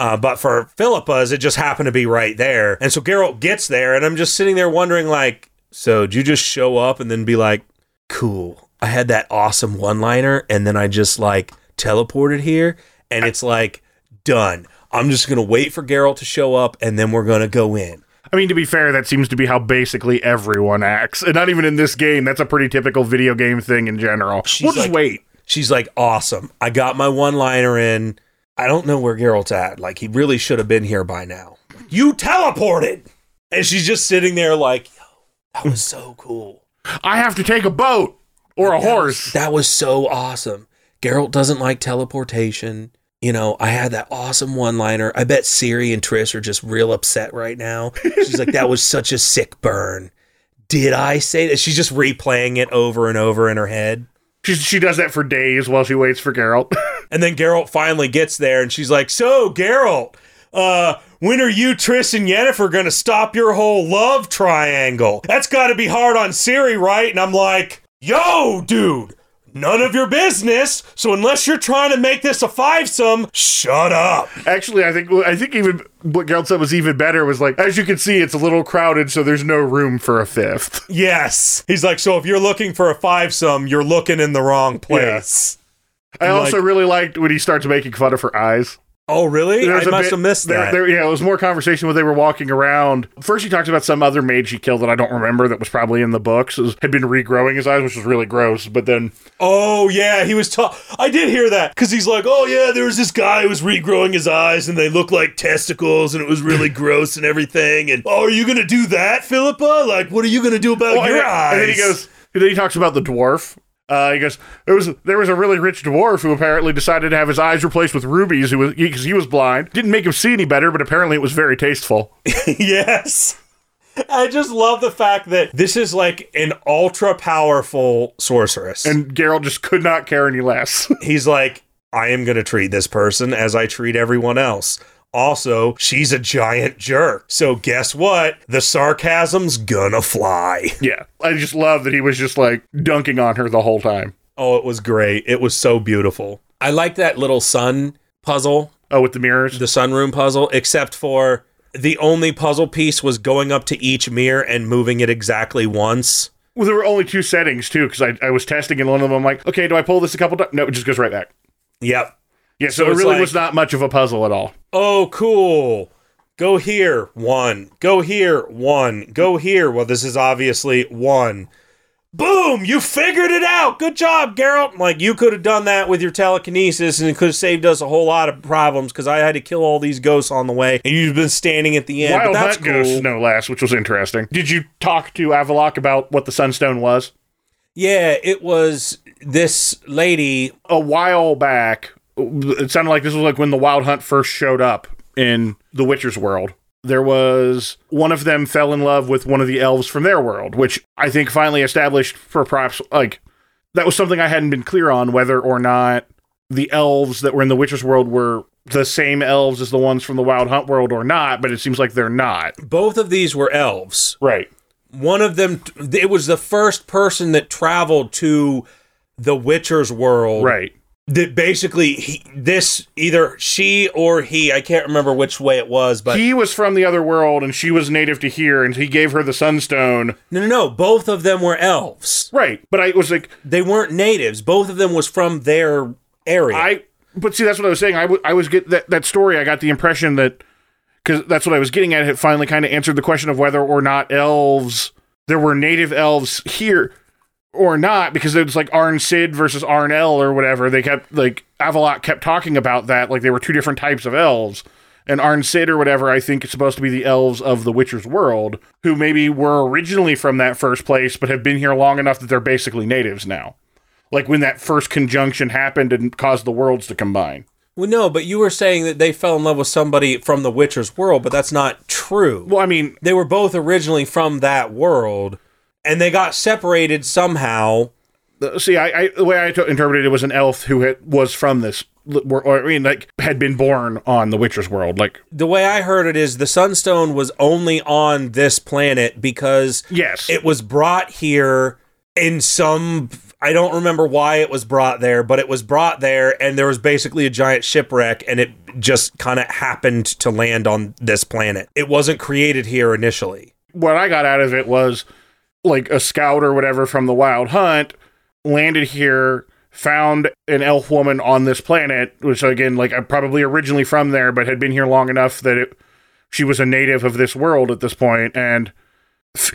Uh, but for Philippa's, it just happened to be right there. And so Geralt gets there, and I'm just sitting there wondering, like, so do you just show up and then be like, cool, I had that awesome one liner, and then I just like teleported here, and it's like, done. I'm just going to wait for Geralt to show up, and then we're going to go in. I mean, to be fair, that seems to be how basically everyone acts, and not even in this game. That's a pretty typical video game thing in general. She's we'll just like- wait. She's like, awesome. I got my one liner in. I don't know where Geralt's at. Like, he really should have been here by now. You teleported! And she's just sitting there, like, yo, that was so cool. I have to take a boat or a That horse. that was so awesome. Geralt doesn't like teleportation. You know, I had that awesome one liner. I bet Ciri and Triss are just real upset right now. She's like, that was such a sick burn. Did I say that? She's just replaying it over and over in her head. She, she does that for days while she waits for Geralt. And then Geralt finally gets there and she's like, So, Geralt, uh, when are you, Triss, and Yennefer gonna stop your whole love triangle? That's gotta be hard on Ciri, right? And I'm like, Yo, dude, none of your business. So unless you're trying to make this a fivesome, shut up. Actually, I think I think even what Geralt said was even better. Was like, as you can see, it's a little crowded, so there's no room for a fifth. Yes. He's like, So if you're looking for a fivesome, you're looking in the wrong place. I I'm also like- really liked when he starts making fun of her eyes. Oh, really? There's I a must bit- have missed there, that. There, yeah, it was more conversation when they were walking around. First, he talks about some other maid she killed that I don't remember that was probably in the books. Was- had been regrowing his eyes, which was really gross. But then, Oh yeah, he was. Ta- I did hear that because he's like, oh yeah, there was this guy who was regrowing his eyes and they look like testicles and it was really gross and everything. And oh, are you gonna do that, Philippa? Like, what are you gonna do about Oh, your and, eyes? and then he goes. And then he talks about the dwarf. Uh, he goes, there was there was a really rich dwarf who apparently decided to have his eyes replaced with rubies. Who was because he was blind, didn't make him see any better, but apparently it was very tasteful. yes. I just love the fact that this is like an ultra powerful sorceress. And Geralt just could not care any less. he's like, I am gonna treat this person as I treat everyone else. Also, she's a giant jerk. So guess what? The sarcasm's gonna fly. yeah, I just love that he was just like dunking on her the whole time. Oh, it was great. It was so beautiful. I like that little sun puzzle, Oh, with the mirrors. the sunroom puzzle, except for the only puzzle piece was going up to each mirror and moving it exactly once. Well, there were only two settings too, because I, I was testing in one of them. I'm like, okay, do I pull this a couple times? No, it just goes right back. Yep. Yeah, so, So it really like- was not much of a puzzle at all. Oh, cool. Go here, one. Go here, one. Go here. Well, this is obviously one. Boom! You figured it out. Good job, Geralt. Like you could have done that with your telekinesis, and it could have saved us a whole lot of problems because I had to kill all these ghosts on the way, and you've been standing at the end. Wild but that's Hunt cool. Ghosts, no less, which was interesting. Did you talk to Avallac'h about what the Sunstone was? Yeah, it was this lady. A while back, it sounded like this was like when the Wild Hunt first showed up in the Witcher's world. There was one of them fell in love with one of the elves from their world, which I think finally established for perhaps like that was something I hadn't been clear on whether or not the elves that were in the Witcher's world were the same elves as the ones from the Wild Hunt world or not, but it seems like they're not. Both of these were elves. Right. One of them, it was the first person that traveled to the Witcher's world. Right. That basically he, this either she or he I can't remember which way it was, but he was from the other world and she was native to here and he gave her the sunstone no, no, no. Both of them were elves. right but i was like They weren't natives. Both of them was from their area. i But see, that's what I was saying. I, w- I was get that that story. I got the impression that because that's what I was getting at. It finally kind of answered the question of whether or not elves there were native elves here or not because it was like Arn Sid versus Arn El or whatever. They kept like Avallac'h kept talking about that like they were two different types of elves. And Arn Sid or whatever, I think is supposed to be the elves of the Witcher's world, who maybe were originally from that first place, but have been here long enough that they're basically natives now. Like when that first conjunction happened and caused the worlds to combine. Well, no, but you were saying that they fell in love with somebody from the Witcher's world, but that's not true. Well, I mean, they were both originally from that world, and they got separated somehow. See, I, I the way I t- interpreted it was an elf who had, was from this, or, or I mean, like had been born on the Witcher's world. Like The way I heard it is the Sunstone was only on this planet because yes, it was brought here in some I don't remember why it was brought there, but it was brought there and there was basically a giant shipwreck and it just kind of happened to land on this planet. It wasn't created here initially. what I got out of it was like a scout or whatever from the Wild Hunt landed here, found an elf woman on this planet, which again, like I'm probably originally from there, but had been here long enough that it, she was a native of this world at this point, and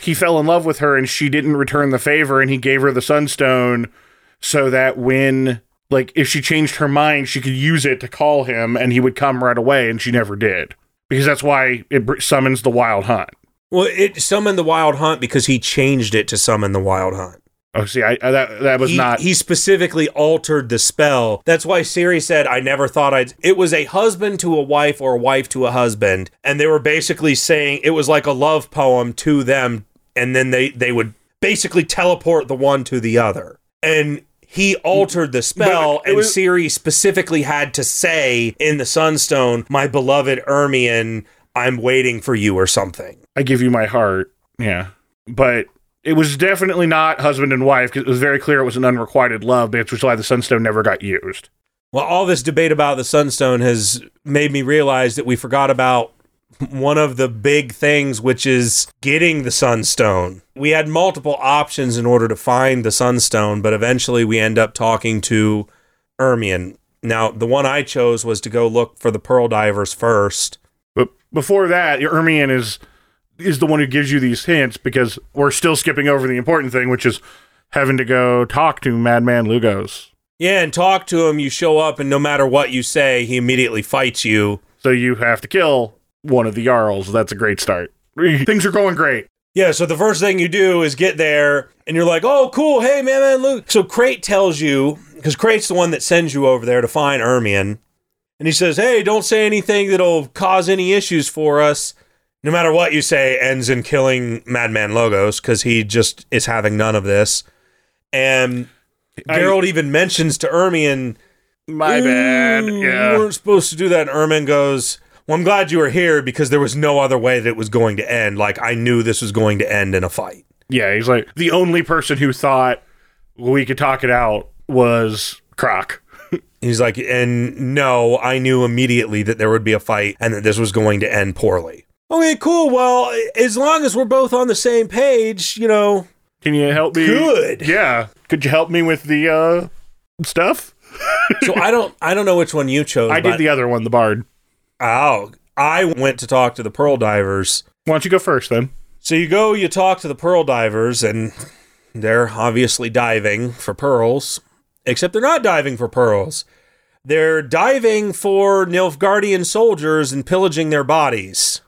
he fell in love with her, and she didn't return the favor, and he gave her the Sunstone so that when like if she changed her mind, she could use it to call him, and he would come right away, and she never did. Because that's why it summons the Wild Hunt. Well, it summoned the Wild Hunt because he changed it to summon the Wild Hunt. Oh, see, I, I that that was he, not. he specifically altered the spell. That's why Ciri said, I never thought I'd. It was a husband to a wife or a wife to a husband. And they were basically saying it was like a love poem to them. And then they, they would basically teleport the one to the other. And he altered the spell, and Ciri specifically had to say in the Sunstone, My beloved Ermion, I'm waiting for you, or something. I give you my heart. Yeah, but it was definitely not husband and wife because it was very clear it was an unrequited love, which was why the Sunstone never got used. Well, all this debate about the Sunstone has made me realize that we forgot about one of the big things, which is getting the Sunstone. We had multiple options in order to find the Sunstone, but eventually we end up talking to Ermion. Now, the one I chose was to go look for the Pearl Divers first. But before that, Ermion is is the one who gives you these hints because we're still skipping over the important thing, which is having to go talk to Madman Lugos. Yeah, and talk to him. You show up, and no matter what you say, he immediately fights you. So you have to kill one of the Jarls. That's a great start. Things are going great. Yeah, so the first thing you do is get there and you're like, oh, cool. Hey, man, man, Luke. So Crate tells you, because Crate's the one that sends you over there to find Ermion. And he says, hey, don't say anything that'll cause any issues for us. No matter what you say, ends in killing Madman Lugos because he just is having none of this. And I- even mentions to Ermion, My bad. "Ooh, Yeah. You weren't supposed to do that. And Ermion goes, Well, I'm glad you were here because there was no other way that it was going to end. Like, I knew this was going to end in a fight. Yeah, he's like the only person who thought we could talk it out was Crach. He's like, And no, I knew immediately that there would be a fight and that this was going to end poorly. Okay, cool. Well, as long as we're both on the same page, you know, Can you help me? Good. Yeah. Could you help me with the uh stuff? so I don't I don't know which one you chose. I did the other one, the bard. Oh, I went to talk to the Pearl Divers. Why don't you go first then? So you go, you talk to the pearl divers, and they're obviously diving for pearls, except they're not diving for pearls. They're diving for Nilfgaardian soldiers and pillaging their bodies.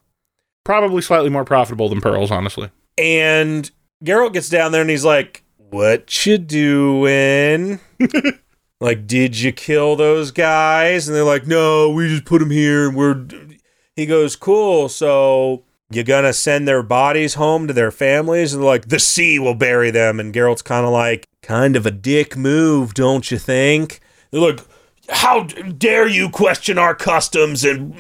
Probably slightly more profitable than pearls, honestly. And Geralt gets down there and he's like, What you doing? like, did you kill those guys? And they're like, No, we just put them here and we're. He goes, Cool. So you gonna send their bodies home to their families? And they're like, The sea will bury them. And Geralt's kind of like, Kind of a dick move, don't you think? They're like, How dare you question our customs? And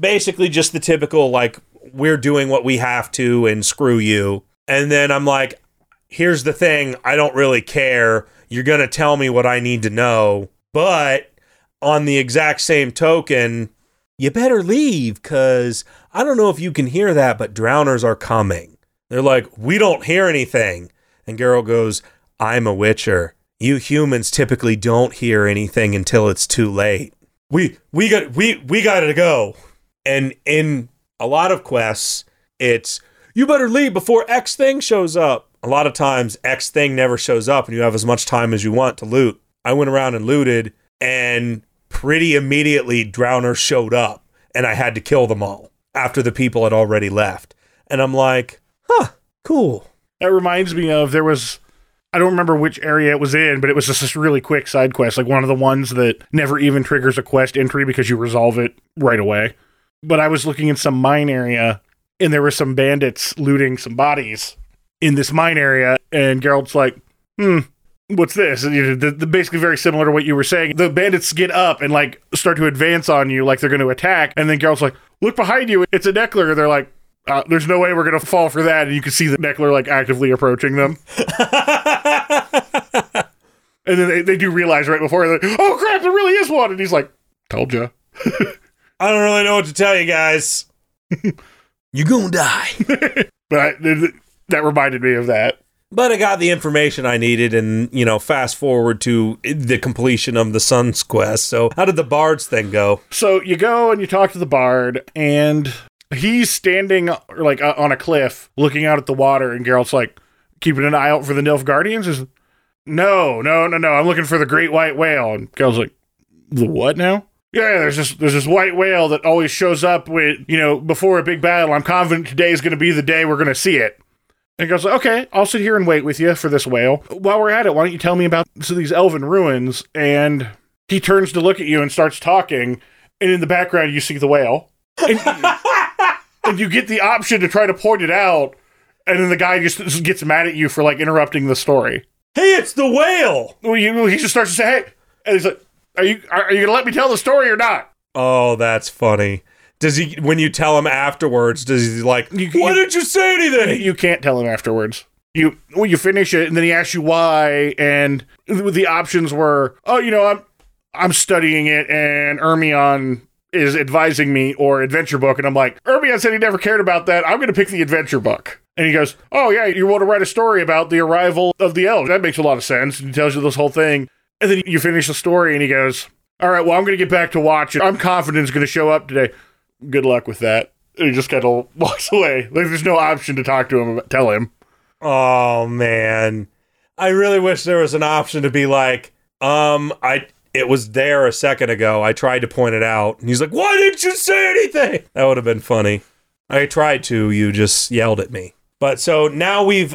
basically just the typical, like, we're doing what we have to and screw you. And then I'm like, here's the thing I don't really care. You're going to tell me what I need to know. But on the exact same token, you better leave because I don't know if you can hear that, but drowners are coming. They're like, we don't hear anything. And Geralt goes, I'm a witcher. you humans typically don't hear anything until it's too late. We we got we we got to go. And in a lot of quests, it's you better leave before X thing shows up. A lot of times X thing never shows up and you have as much time as you want to loot. I went around and looted and pretty immediately drowners showed up and I had to kill them all after the people had already left. And I'm like, "Huh, cool." That reminds me of there was I don't remember which area it was in, but it was just this really quick side quest, like one of the ones that never even triggers a quest entry because you resolve it right away. But I was looking in some mine area and there were some bandits looting some bodies in this mine area, and Geralt's like, hmm, what's this? And, the, the, basically very similar to what you were saying. The bandits get up and like start to advance on you like they're going to attack, and then Geralt's like, look behind you, it's a Neckler. They're like, uh, there's no way we're gonna fall for that. And you can see the Neckler like actively approaching them. and then they, they do realize right before, like, oh crap, there really is one. And he's like, told you. I don't really know what to tell you guys. You're gonna die. but I, that reminded me of that. But I got the information I needed, and you know, fast forward to the completion of the Sun's quest. So, how did the Bard's thing go? So you go and you talk to the Bard, and he's standing like on a cliff, looking out at the water, and Geralt's like keeping an eye out for the Nilfgaardians. Is no, no, no, no. I'm looking for the great white whale, and Geralt's like, the what now? Yeah, there's this there's this white whale that always shows up with you know before a big battle. I'm confident today is going to be the day we're going to see it. And goes, okay, I'll sit here and wait with you for this whale. While we're at it, why don't you tell me about so these elven ruins? And he turns to look at you and starts talking, and in the background you see the whale. And, and you get the option to try to point it out, and then the guy just, just gets mad at you for like interrupting the story. Hey, it's the whale. Well, you, he just starts to say, "Hey," and he's like, "Are you are you gonna let me tell the story or not?" Oh, that's funny. Does he when you tell him afterwards? Does he like? You- Why you- didn't you say anything? You can't tell him afterwards. You well, you finish it, and then he asks you why, and the options were, "Oh, you know, I'm I'm studying it, and Ermion is advising me, or adventure book," and I'm like, "Ermion said he never cared about that. I'm going to pick the adventure book." And he goes, "Oh yeah, you want to write a story about the arrival of the elves? That makes a lot of sense." And he tells you this whole thing, and then you finish the story, and he goes, "All right, well, I'm going to get back to watching. I'm confident it's going to show up today. Good luck with that." And he just kind of walks away. Like there's no option to talk to him, tell him. Oh man, I really wish there was an option to be like, um, I it was there a second ago. I tried to point it out, and he's like, "Why didn't you say anything?" That would have been funny. I tried to. You just yelled at me. But so now we've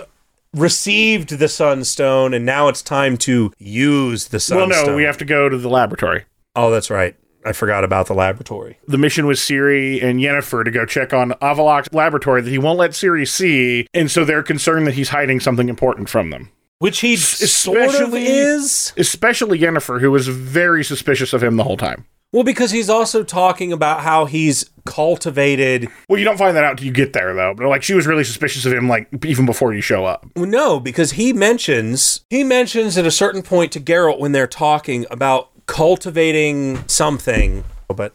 received the Sunstone, and now it's time to use the sunstone. Well, no, we have to go to the laboratory. Oh, that's right. I forgot about the laboratory. The mission was Ciri and Yennefer to go check on Avallac'h's laboratory that he won't let Ciri see, and so they're concerned that he's hiding something important from them. Which he sort of especially- is. Especially Yennefer, who was very suspicious of him the whole time. Well, because he's also talking about how he's cultivated. Well, you don't find that out till you get there, though. But like, she was really suspicious of him, like even before you show up. Well, no, because he mentions he mentions at a certain point to Geralt when they're talking about cultivating something. But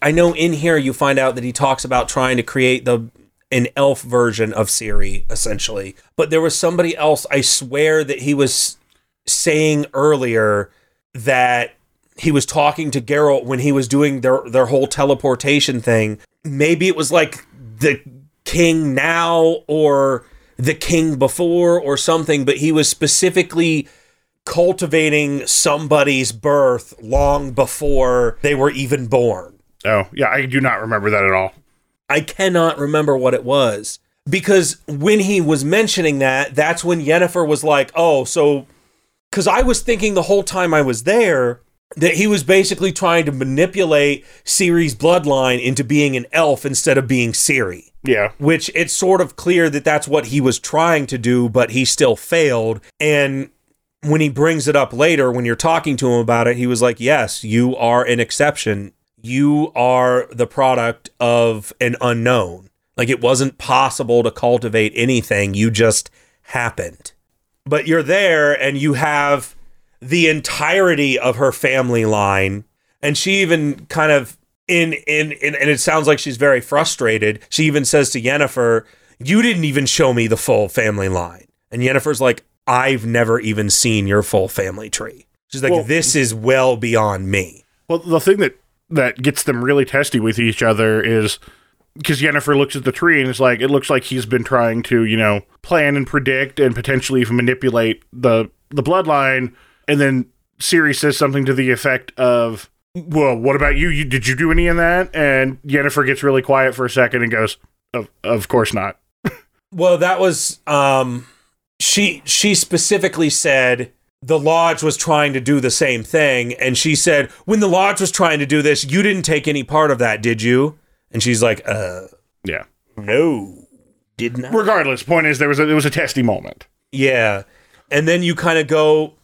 I know in here you find out that he talks about trying to create the an elf version of Ciri, essentially. But there was somebody else. I swear that he was saying earlier that he was talking to Geralt when he was doing their their whole teleportation thing. Maybe it was like the king now or the king before or something, but he was specifically cultivating somebody's birth long before they were even born. Oh, yeah, I do not remember that at all. I cannot remember what it was because when he was mentioning that, that's when Yennefer was like, "Oh, so." Because I was thinking the whole time I was there that he was basically trying to manipulate Ciri's bloodline into being an elf instead of being Ciri. Yeah, Which it's sort of clear that that's what he was trying to do, but he still failed. And when he brings it up later, when you're talking to him about it, he was like, Yes, you are an exception. You are the product of an unknown. Like it wasn't possible to cultivate anything, you just happened. But you're there and you have the entirety of her family line. And she even kind of in, in in and it sounds like she's very frustrated. She even says to Yennefer, You didn't even show me the full family line. And Yennefer's like, I've never even seen your full family tree. She's like, Well- this is well beyond me. Well, the thing that that gets them really testy with each other is because Yennefer looks at the tree and is like, it looks like he's been trying to, you know, plan and predict and potentially even manipulate the the bloodline. And then Ciri says something to the effect of, "Well, what about you? you did you do any of that?" And Yennefer gets really quiet for a second and goes, "Of of course not." Well, that was um she she specifically said the lodge was trying to do the same thing and she said when the lodge was trying to do this you didn't take any part of that did you and she's like uh Yeah. no did not Regardless, point is there was a, it was a testy moment. yeah and then you kind of go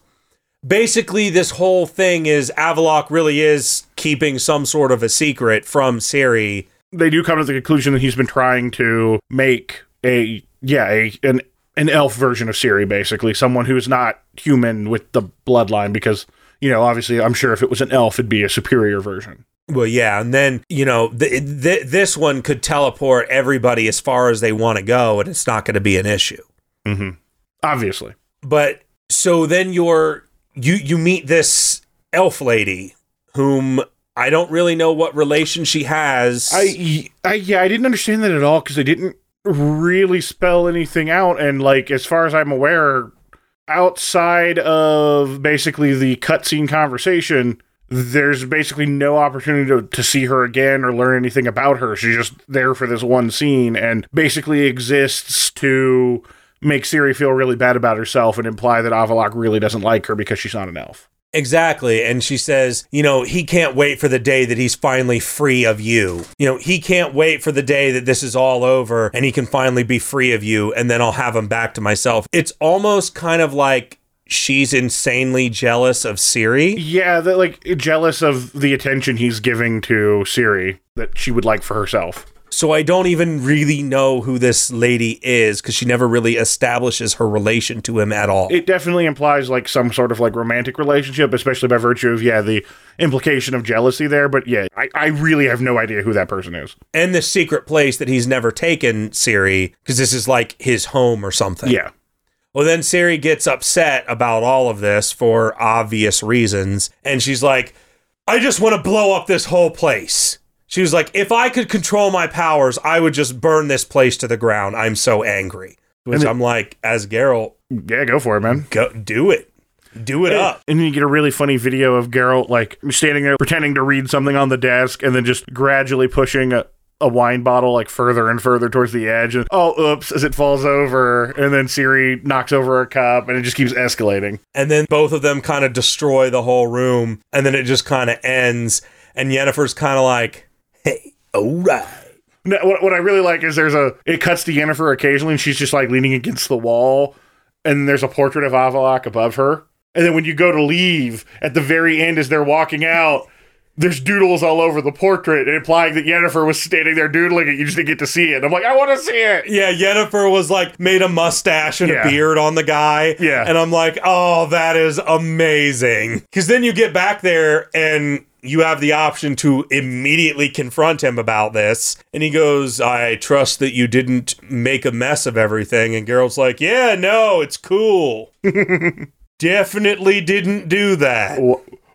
basically this whole thing is Avallac'h really is keeping some sort of a secret from Ciri they do come to the conclusion that he's been trying to make a yeah a an an elf version of Ciri, basically someone who's not human with the bloodline, because you know obviously I'm sure if it was an elf, it'd be a superior version. Well, yeah, and then you know th- th- this one could teleport everybody as far as they want to go, and it's not going to be an issue. hmm Obviously, But so then you're you you meet this elf lady, whom I don't really know what relation she has. I, I yeah I didn't understand that at all because they didn't really spell anything out, and like as far as I'm aware, outside of basically the cutscene conversation, there's basically no opportunity to, to see her again or learn anything about her. She's just there for this one scene and basically exists to make Ciri feel really bad about herself and imply that Avallac'h really doesn't like her because she's not an elf. Exactly. And she says, you know, he can't wait for the day that he's finally free of you. You know, he can't wait for the day that this is all over and he can finally be free of you and then I'll have him back to myself. It's almost kind of like she's insanely jealous of Ciri. Yeah, that like jealous of the attention he's giving to Ciri that she would like for herself. So I don't even really know who this lady is because she never really establishes her relation to him at all. It definitely implies like some sort of like romantic relationship, especially by virtue of yeah the implication of jealousy there. But yeah, I, I really have no idea who that person is. and the secret place that he's never taken Ciri because this is like his home or something. Yeah, Well, then Ciri gets upset about all of this for obvious reasons. And she's like, I just want to blow up this whole place. She was like, if I could control my powers, I would just burn this place to the ground. I'm so angry. Which And it- I'm like, as Geralt, yeah, go for it, man. go do it. Do it up. And then you get a really funny video of Geralt like standing there pretending to read something on the desk and then just gradually pushing a, a wine bottle like further and further towards the edge and oh oops as it falls over and then Ciri knocks over a cup and it just keeps escalating. And then both of them kind of destroy the whole room. And then it just kind of ends. And Yennefer's kind of like, hey, all right. No, what, what I really like is there's a it cuts to Yennefer occasionally and she's just like leaning against the wall and there's a portrait of Avallac'h above her. And then when you go to leave at the very end as they're walking out, there's doodles all over the portrait, implying that Yennefer was standing there doodling it. You just didn't get to see it. I'm like, I want to see it. Yeah, Yennefer was like made a mustache and Yeah. a beard on the guy. Yeah. And I'm like, oh, that is amazing. Because then you get back there and you have the option to immediately confront him about this. And he goes, I trust that you didn't make a mess of everything. And Geralt's like, yeah, no, it's cool. Definitely didn't do that.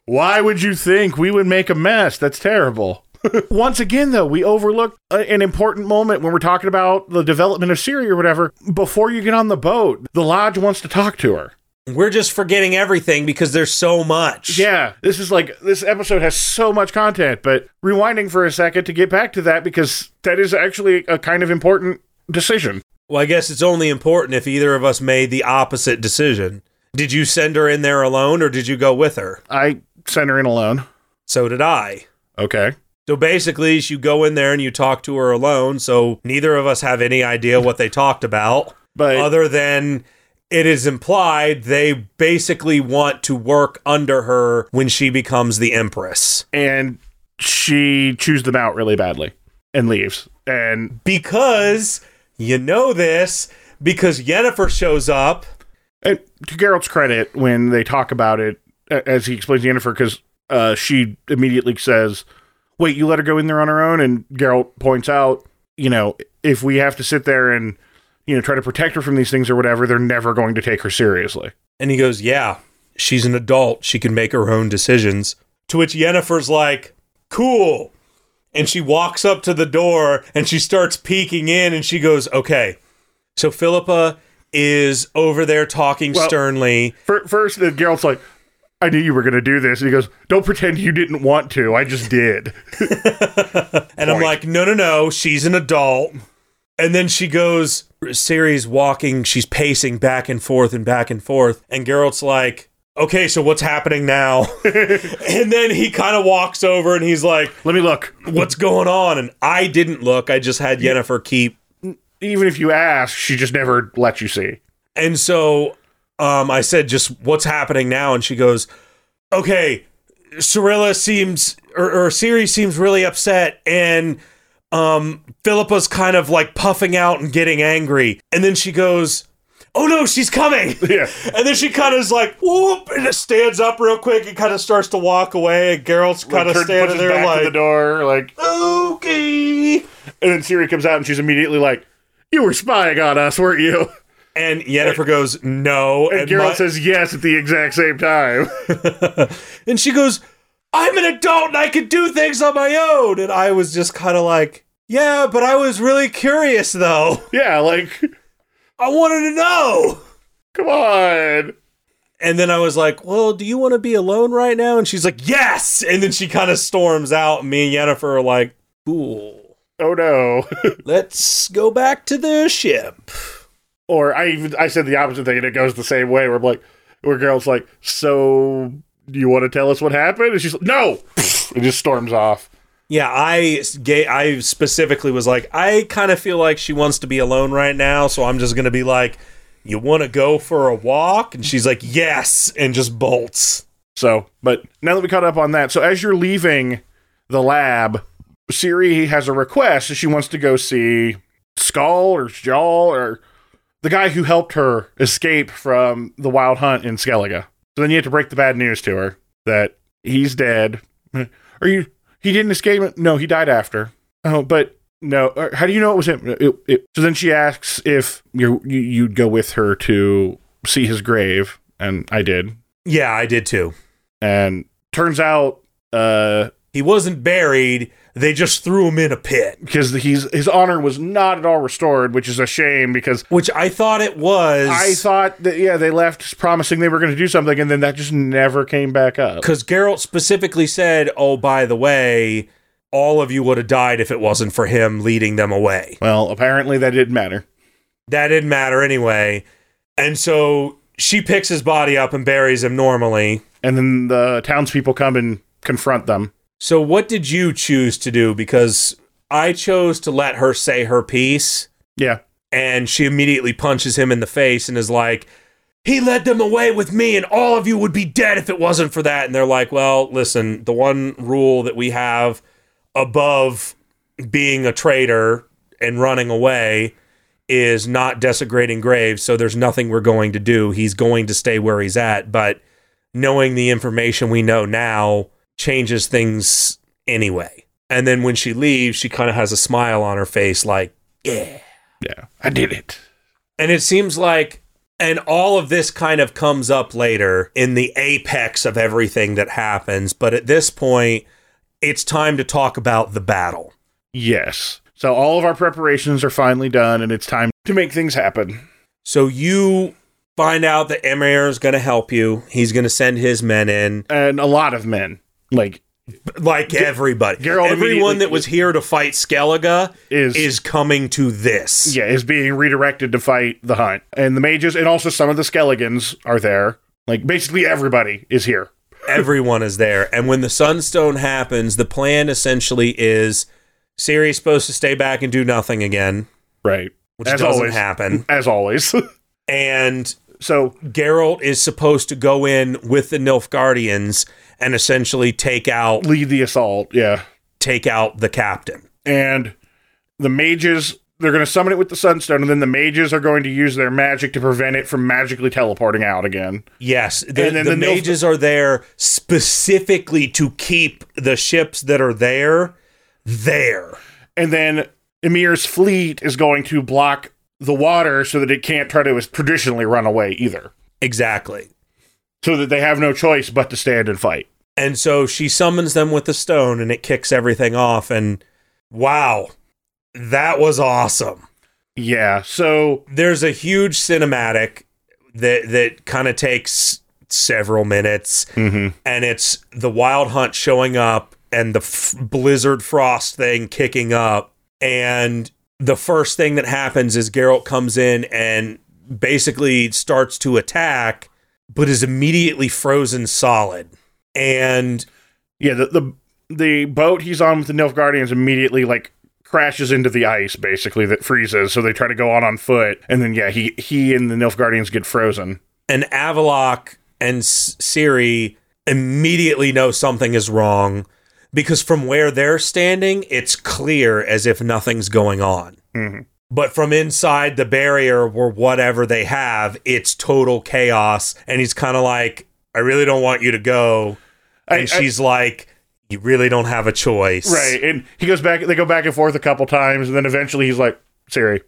Why would you think we would make a mess? That's terrible. Once again, though, we overlook an important moment when we're talking about the development of Ciri or whatever. Before you get on the boat, the lodge wants to talk to her. We're just forgetting everything because there's so much. Yeah, this is like this episode has so much content, but rewinding for a second to get back to that because that is actually a kind of important decision. Well, I guess it's only important if either of us made the opposite decision. Did you send her in there alone or did you go with her? I sent her in alone. So did I. Okay. So basically, you go in there and you talk to her alone. So neither of us have any idea what they talked about, But other than it is implied they basically want to work under her when she becomes the Empress. and she chews them out really badly and leaves. And Because you know this, because Yennefer shows up. And to Geralt's credit, when they talk about it, as he explains to Yennefer, because uh, she immediately says, "Wait, you let her go in there on her own?" And Geralt points out, you know, if we have to sit there and you know, try to protect her from these things or whatever, they're never going to take her seriously. And he goes, Yeah, she's an adult. She can make her own decisions. To which Yennefer's like, Cool. And she walks up to the door and she starts peeking in and she goes, Okay. So Philippa is over there talking Well- sternly. Fir- First, then Geralt's like, I knew you were going to do this. And he goes, Don't pretend you didn't want to. I just did. And I'm like, no, no, no, she's an adult. And then she goes, Ciri's walking, she's pacing back and forth and back and forth. And Geralt's like, okay, so what's happening now? and then he kind of walks over and he's like, Let me look. what's going on? And I didn't look, I just had Yennefer keep. Even if you ask, she just never lets you see. And so um, I said, just what's happening now? And she goes, okay, Cirilla seems, or, or Ciri seems really upset. And um, Philippa's kind of like puffing out and getting angry. And then she goes, oh no, she's coming. Yeah. And then she kind of is like, whoop, and it stands up real quick and kind of starts to walk away. And Geralt's kind of Turn- standing there to the like, door, like, okay. and then Ciri comes out and she's immediately like, You were spying on us, weren't you? And Yennefer goes, no. And, And, Geralt my- says yes at the exact same time. and she goes, I'm an adult and I can do things on my own. And I was just kind of like, yeah, but I was really curious though. yeah, like, I wanted to know. come on. And then I was like, well, do you want to be alone right now? And she's like, yes. And then she kind of storms out. And me and Yennefer are like, cool. Oh no. Let's go back to the ship. or I even I said the opposite thing and it goes the same way where I'm like where Geralt's like, So do you want to tell us what happened? And she's like, No It just storms off. Yeah, I I specifically was like, I kind of feel like she wants to be alone right now, so I'm just gonna be like, you want to go for a walk? And she's like, yes, and just bolts. So but now that we caught up on that, so as you're leaving the lab, Ciri has a request. That she wants to go see Skull or Jaw or the guy who helped her escape from the wild hunt in Skellige. So then you have to break the bad news to her that he's dead. Are you? He didn't escape. No, he died after. Oh, but no. uh, How do you know it was him? It- it- so then she asks if you you you'd go with her to see his grave, and I did. Yeah, I did too. And turns out, uh, He wasn't buried; they just threw him in a pit, because he's his honor was not at all restored, which is a shame because which I thought it was. I thought that yeah they left promising they were going to do something, and then that just never came back up. because Geralt specifically said, "Oh, by the way." All of you would have died if it wasn't for him leading them away. Well, apparently that didn't matter. That didn't matter anyway. And so she picks his body up and buries him normally. And then the townspeople come and confront them. So what did you choose to do? Because I chose to let her say her piece, Yeah, and she immediately punches him in the face and is like, he led them away with me, and all of you would be dead if it wasn't for that. And they're like, well, listen, the one rule that we have above being a traitor and running away is not desecrating graves. So there's nothing we're going to do. He's going to stay where he's at. But knowing the information we know now changes things anyway. And then when she leaves, she kind of has a smile on her face, like, yeah. yeah, I did it. And it seems like, and all of this kind of comes up later in the apex of everything that happens. But at this point, it's time to talk about the battle. Yes. So all of our preparations are finally done, and it's time to make things happen. So you find out that Emhyr is going to help you. He's going to send his men in, And a lot of men, like, like everybody. Geralt Everyone that was here to fight Skellige is is coming to this. yeah is being redirected to fight the hunt, and the mages, and also some of the Skelligans are there. Like basically everybody is here. Everyone is there. And when the Sunstone happens, the plan essentially is Ciri's supposed to stay back and do nothing again, Right. which As doesn't always. happen. As always. And so Geralt is supposed to go in with the Nilfgaardians and essentially take out lead the assault. Yeah. take out the captain. and the mages they're going to summon it with the sunstone and then the mages are going to use their magic to prevent it from magically teleporting out again Yes, the, And then the, the mages are there specifically to keep the ships that are there there. and then Emhyr's fleet is going to block the water so that it can't try to traditionally run away either. Exactly. So that they have no choice but to stand and fight. And so she summons them with the stone and it kicks everything off. And wow, that was awesome. Yeah. So There's a huge cinematic that that kind of takes several minutes, mhm. and it's the Wild Hunt showing up and the f- Blizzard Frost thing kicking up, and the first thing that happens is Geralt comes in and basically starts to attack, but is immediately frozen solid, and yeah, the, the the boat he's on with the Nilfgaardians immediately like crashes into the ice basically that freezes. So they try to go on on foot, and then yeah, he he and the Nilfgaardians get frozen. and Avallac'h and S- Ciri immediately know something is wrong because from where they're standing, it's clear as if nothing's going on. Mhm. But from inside the barrier or whatever they have, it's total chaos. And he's kind of like, I really don't want you to go. I- And I- she's like, You really don't have a choice. Right. And he goes back, they go back and forth a couple times, and then eventually he's like, Ciri.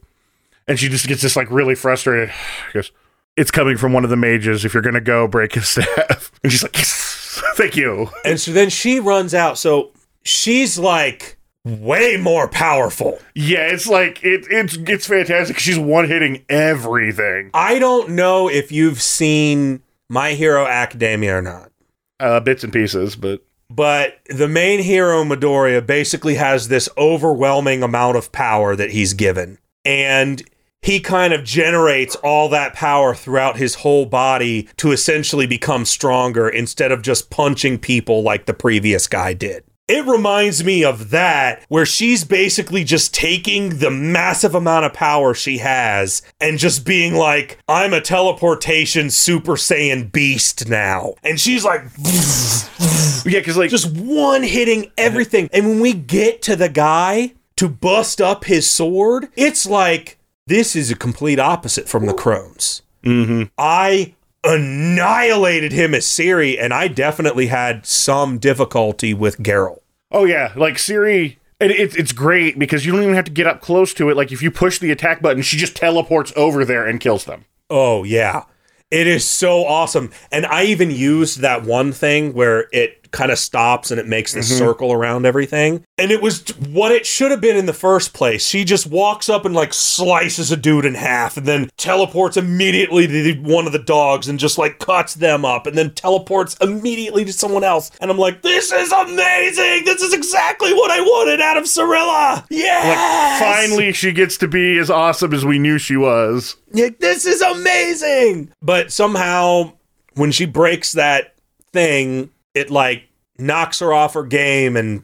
And she just gets this like really frustrated. He goes, It's coming from one of the mages. If you're going to go, break his staff. And she's like, Yes, thank you. And so then she runs out. So she's like way more powerful. Yeah, it's like, it, it's, it's fantastic. She's one hitting everything. I don't know if you've seen My Hero Academia or not, Uh, bits and pieces, but but the main hero, Midoriya, basically has this overwhelming amount of power that he's given. And he kind of generates all that power throughout his whole body to essentially become stronger instead of just punching people like the previous guy did. It reminds me of that, where she's basically just taking the massive amount of power she has and just being like, I'm a teleportation Super Saiyan beast now. And she's like, yeah, because like, just one hitting everything. And when we get to the guy to bust up his sword, it's like this is a complete opposite from the crones. Mhm. I annihilated him as Ciri, and I definitely had some difficulty with Geralt. oh yeah, like Ciri. And it's it's great because you don't even have to get up close to it. Like if you push the attack button, she just teleports over there and kills them. Oh yeah. It is so awesome. And I even used that one thing where it kind of stops and it makes this mm-hmm. circle around everything. And it was what it should have been in the first place. She just walks up and like slices a dude in half and then teleports immediately to the, one of the dogs and just like cuts them up and then teleports immediately to someone else. And I'm like, this is amazing. This is exactly what I wanted out of Cirilla. Yeah. Like finally, she gets to be as awesome as we knew she was. Like, this is amazing. But somehow, when she breaks that thing, it like knocks her off her game and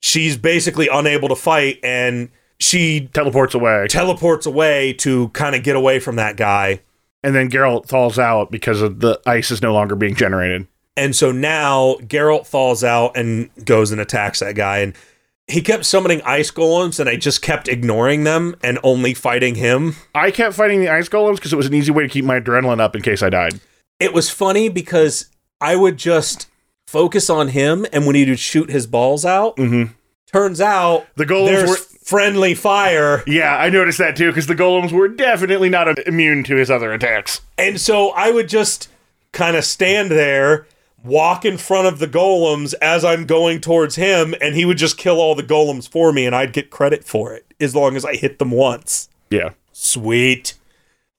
she's basically unable to fight and she Teleports away, teleports away to kind of get away from that guy. and then Geralt falls out because of the ice is no longer being generated. And so now Geralt falls out and goes and attacks that guy. And he kept summoning ice golems, and I just kept ignoring them and only fighting him. I kept fighting the ice golems because it was an easy way to keep my adrenaline up in case I died. it was funny because I would just focus on him, and when he would shoot his balls out, Mhm. turns out The golems were. friendly fire, Yeah, I noticed that too because the golems were definitely not immune to his other attacks. and so I would just kind of stand there. Walk in front of the golems as I'm going towards him, and he would just kill all the golems for me, and I'd get credit for it as long as I hit them once. Yeah. Sweet.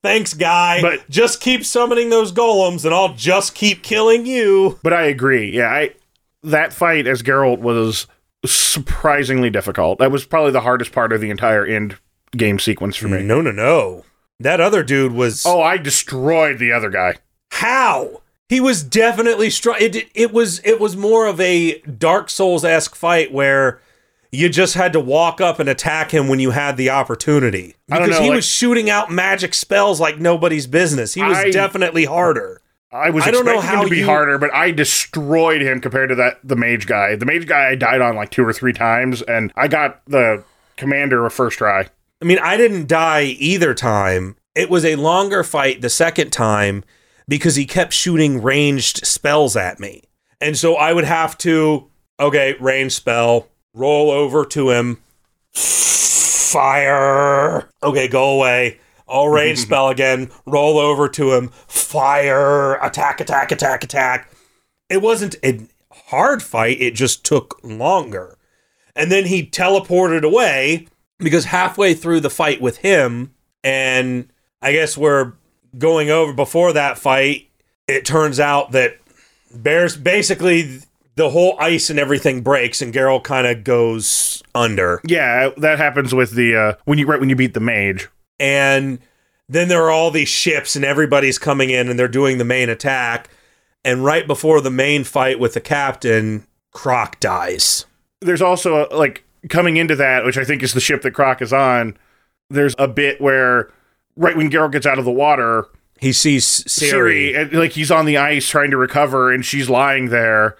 Thanks, guy. But- just keep summoning those golems, and I'll just keep killing you. But I agree. Yeah, I that fight as Geralt was surprisingly difficult. That was probably the hardest part of the entire end game sequence for me. No, no, no. That other dude was. Oh, I destroyed the other guy. how? He was definitely strong. It, it was it was more of a Dark Souls esque fight where you just had to walk up and attack him when you had the opportunity. I don't Because know, he like- was shooting out magic spells like nobody's business. He was I- definitely harder. I was I don't know expecting him how to be you- harder, but I destroyed him compared to that the mage guy. The mage guy I died on like two or three times, and I got the commander a first try. I mean, I didn't die either time. It was a longer fight the second time because he kept shooting ranged spells at me. And so I would have to, okay, range spell, roll over to him, fire. Okay, go away. All rage spell again. Roll over to him. Fire. Attack, attack, attack, attack. It wasn't a hard fight. It just took longer. And then he teleported away because halfway through the fight with him, and I guess we're going over before that fight, it turns out that Bears basically the whole ice and everything breaks and Geralt kind of goes under. Yeah, that happens with the uh, when you right when you beat the mage. And then there are all these ships and everybody's coming in and they're doing the main attack. And right before the main fight with the captain, Crach dies. There's also uh, like coming into that, which I think is the ship that Crach is on. There's a bit where right when Geralt gets out of the water, He sees Ciri. Ciri, and, like he's on the ice trying to recover, and she's lying there.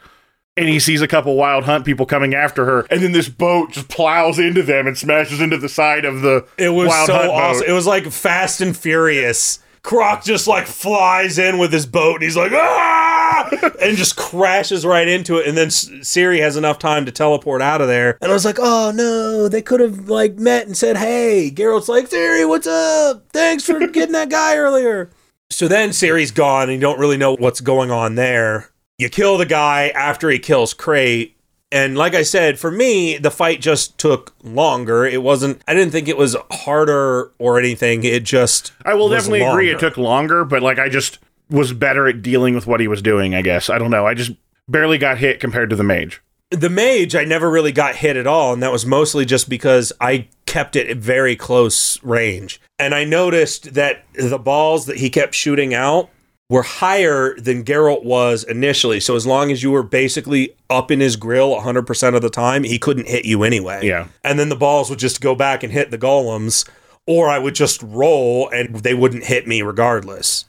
And he sees a couple wild hunt people coming after her, and then this boat just plows into them and smashes into the side of the It was wild so hunt awesome. boat. It was like Fast and Furious. Crach just like flies in with his boat and he's like, ah! and just crashes right into it. And then Ciri has enough time to teleport out of there. And I was like, oh no, they could have like met and said, hey. Geralt's like, Ciri, what's up? Thanks for getting that guy earlier. So then Ciri's gone and you don't really know what's going on there. You kill the guy after he kills Crate. And like I said, for me, the fight just took longer. It wasn't, I didn't think it was harder or anything. It just. I will definitely agree it took longer, but like I just was better at dealing with what he was doing, I guess. I don't know. I just barely got hit compared to the mage. The mage, I never really got hit at all. And that was mostly just because I kept it at very close range. And I noticed that the balls that he kept shooting out were higher than Geralt was initially. So as long as you were basically up in his grill 100% of the time, he couldn't hit you anyway. Yeah. And then the balls would just go back and hit the golems, or I would just roll and they wouldn't hit me regardless.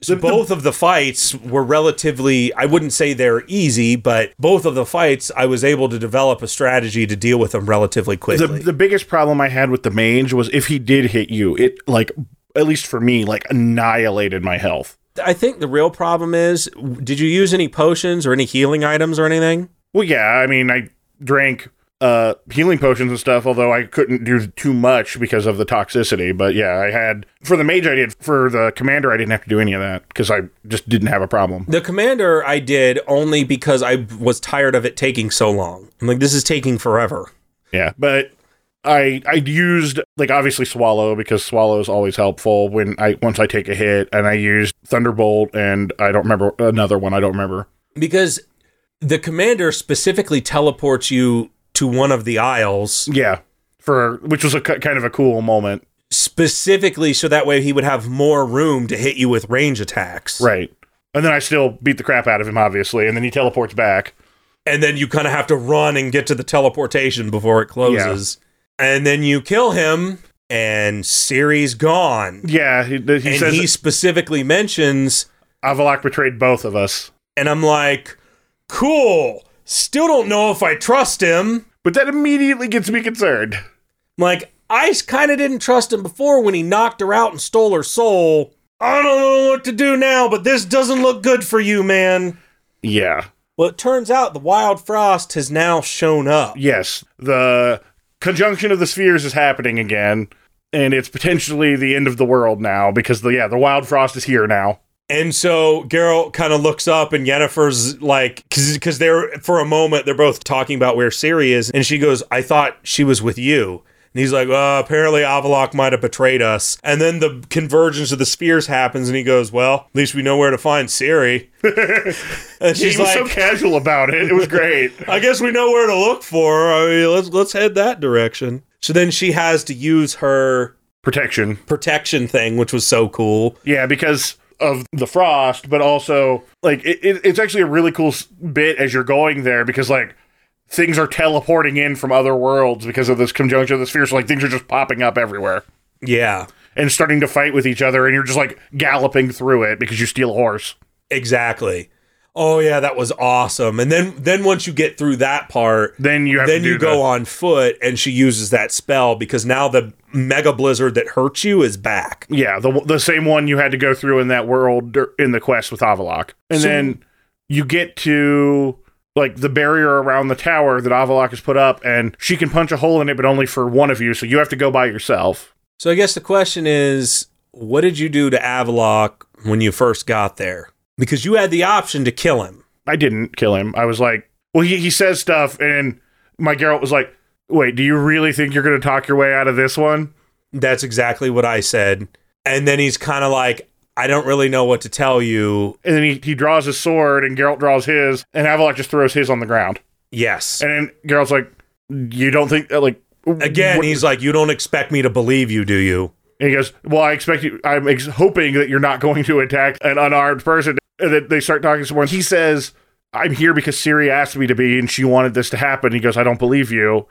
So both of the fights were relatively I wouldn't say they're easy, but both of the fights I was able to develop a strategy to deal with them relatively The quickly. the biggest problem I had with the mage was if he did hit you, it like at least for me, like annihilated my health. I think the real problem is did you use any potions or any healing items or anything? Well, yeah, I mean, I drank uh, healing potions and stuff, although I couldn't do too much because of the toxicity. But yeah, I had for the mage, I did. For the commander, I didn't have to do any of that because I just didn't have a problem. The commander I did only because I was tired of it taking so long. I'm like, this is taking forever. Yeah, but I I used like obviously swallow because swallow is always helpful when I once I take a hit, and I used thunderbolt, and I don't remember another one. I don't remember. Because the commander specifically teleports you to one of the isles Yeah, for which was a kind of a cool moment. specifically so that way he would have more room to hit you with range attacks. Right. And then I still beat the crap out of him, obviously, and then he teleports back. And then you kind of have to run and get to the teleportation before it closes. And then you kill him and Ciri's gone. Yeah, he, he and says he specifically mentions Avallac'h betrayed both of us. and I'm like, "Cool. Still don't know if I trust him." But that immediately gets me concerned. Like, I kind of didn't trust him before when he knocked her out and stole her soul. I don't know what to do now, but this doesn't look good for you, man. Yeah. Well, it turns out the wild frost has now shown up. Yes. The conjunction of the spheres is happening again, and it's potentially the end of the world now because the yeah, the wild frost is here now. And so Geralt kind of looks up, and Yennefer's like, because they're for a moment they're both talking about where Ciri is, and she goes, "I thought she was with you." And he's like, well, apparently Avallac'h might have betrayed us. And then the convergence of the spheres happens, and he goes, well, at least we know where to find Ciri. and He she's was like, so casual about it. It was great. I guess we know where to look for. her. I mean, let's let's head that direction. So then she has to use her Protection. protection thing, which was so cool. Yeah, because of the frost, but also like it, it, it's actually a really cool bit as you're going there because like things are teleporting in from other worlds because of this conjunction of the spheres. So, like things are just popping up everywhere Yeah, and starting to fight with each other, and you're just like galloping through it because you steal a horse. exactly. Oh yeah, that was awesome. And then then once you get through that part, Then you have then to do you go the- on foot, and she uses that spell because now the mega blizzard that hurts you is back. Yeah, the the same one you had to go through in that world in the quest with Avallac'h, and So- then you get to like the barrier around the tower that Avallac'h has put up, and she can punch a hole in it, but only for one of you. So you have to go by yourself. So I guess the question is, what did you do to Avallac'h when you first got there? Because you had the option to kill him. I didn't kill him. I was like, well, he, he says stuff, and my Geralt was like, wait, do you really think you're going to talk your way out of this one? That's exactly what I said. And then he's kind of like, I don't really know what to tell you. And then he, he draws his sword, and Geralt draws his, and Avallac'h just throws his on the ground. Yes. And then Geralt's like, you don't think, like, Again, what- he's like, You don't expect me to believe you, do you? And he goes, "Well, I expect you. I'm ex- hoping that you're not going to attack an unarmed person." And then they start talking some more. He says, "I'm here because Ciri asked me to be, and she wanted this to happen." He goes, "I don't believe you."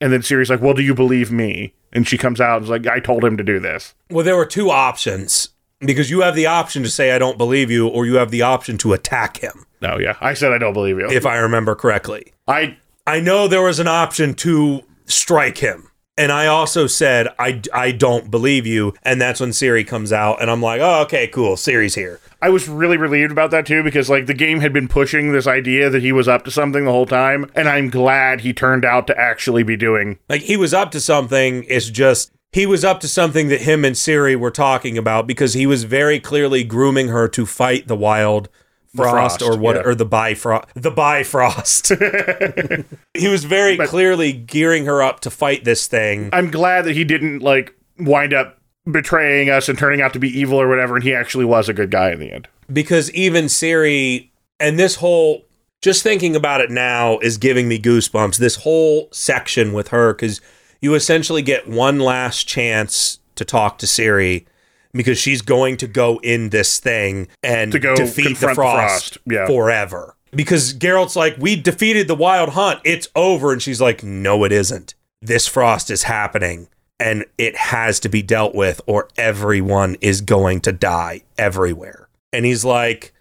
And then Ciri's like, "Well, do you believe me?" And she comes out and is like, "I told him to do this." Well, there were two options because you have the option to say, I don't believe you, or you have the option to attack him, No, yeah, I said I don't believe you. if I remember correctly. I I know there was an option to strike him. And I also said, I, I don't believe you. And that's when Ciri comes out. And I'm like, oh, okay, cool. Ciri's here. I was really relieved about that too because like the game had been pushing this idea that he was up to something the whole time, and I'm glad he turned out to actually be doing. Like, he was up to something. It's just, he was up to something that him and Ciri were talking about because he was very clearly grooming her to fight the wild frost, frost, or what yeah. or the bifrost the bifrost he was very clearly gearing her up to fight this thing I'm glad that he didn't like wind up betraying us and turning out to be evil or whatever, and he actually was a good guy in the end. because even Ciri and this whole just thinking about it now is giving me goosebumps. This whole section with her because you essentially get one last chance to talk to Ciri because she's going to go in this thing and To go defeat the frost, Frost, yeah. forever. Because Geralt's like, we defeated the wild hunt. It's over. And she's like, no, it isn't. This frost is happening and it has to be dealt with or everyone is going to die everywhere. And he's like,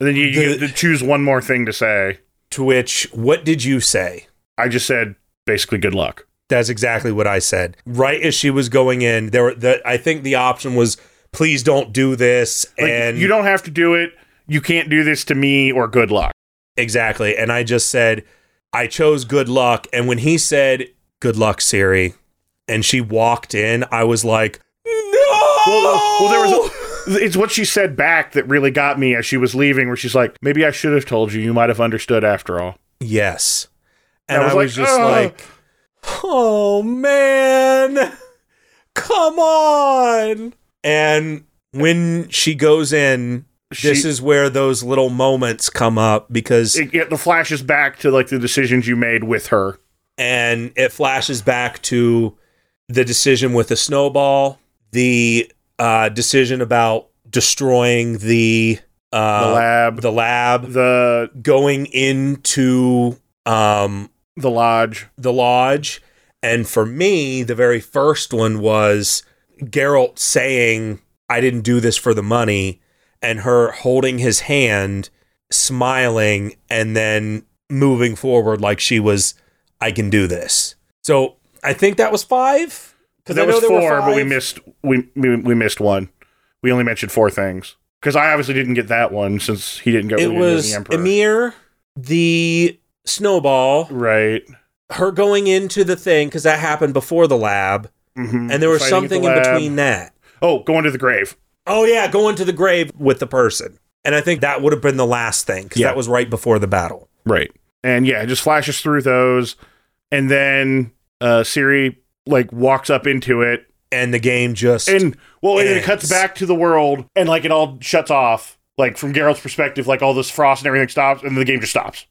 And then you, you The- get to choose one more thing to say. to which, what did you say? I just said basically good luck. That's exactly what I said. Right as she was going in, there were the I think the option was please don't do this Like, and you don't have to do it. You can't do this to me or good luck. exactly. And I just said I chose good luck and when he said good luck Ciri and she walked in, I was like no. Well, well, there was. A, it's what she said back that really got me as she was leaving, where she's like, "Maybe I should have told you. You might have understood after all." yes. And I I was was, like, just like oh man. Come on. And when she goes in this She- is where those little moments come up because It, it the flashes back to like the decisions you made with her. and it flashes back to the decision with the snowball the uh, decision about destroying the uh, The lab, the lab the going into um, the lodge. the lodge and for me the very first one was Geralt saying I didn't do this for the money and her holding his hand smiling and then moving forward like she was I can do this. So I think that was 5 cuz That was there were four, but we missed we, we we missed one. We only mentioned four things because I obviously didn't get that one since he didn't go. it he didn't go was the Emperor. Emhyr the snowball right? her going into the thing cuz that happened before the lab hmm and there was something in between that. Oh, going to the grave. Oh yeah, going to the grave with the person. And I think that would have been the last thing because Yeah. that was right before the battle. Right. And yeah, it just flashes through those, and then uh Ciri like walks up into it, And the game just and well, and it cuts back to the world, and like it all shuts off. Like from Geralt's perspective, like all this frost and everything stops, and the game just stops.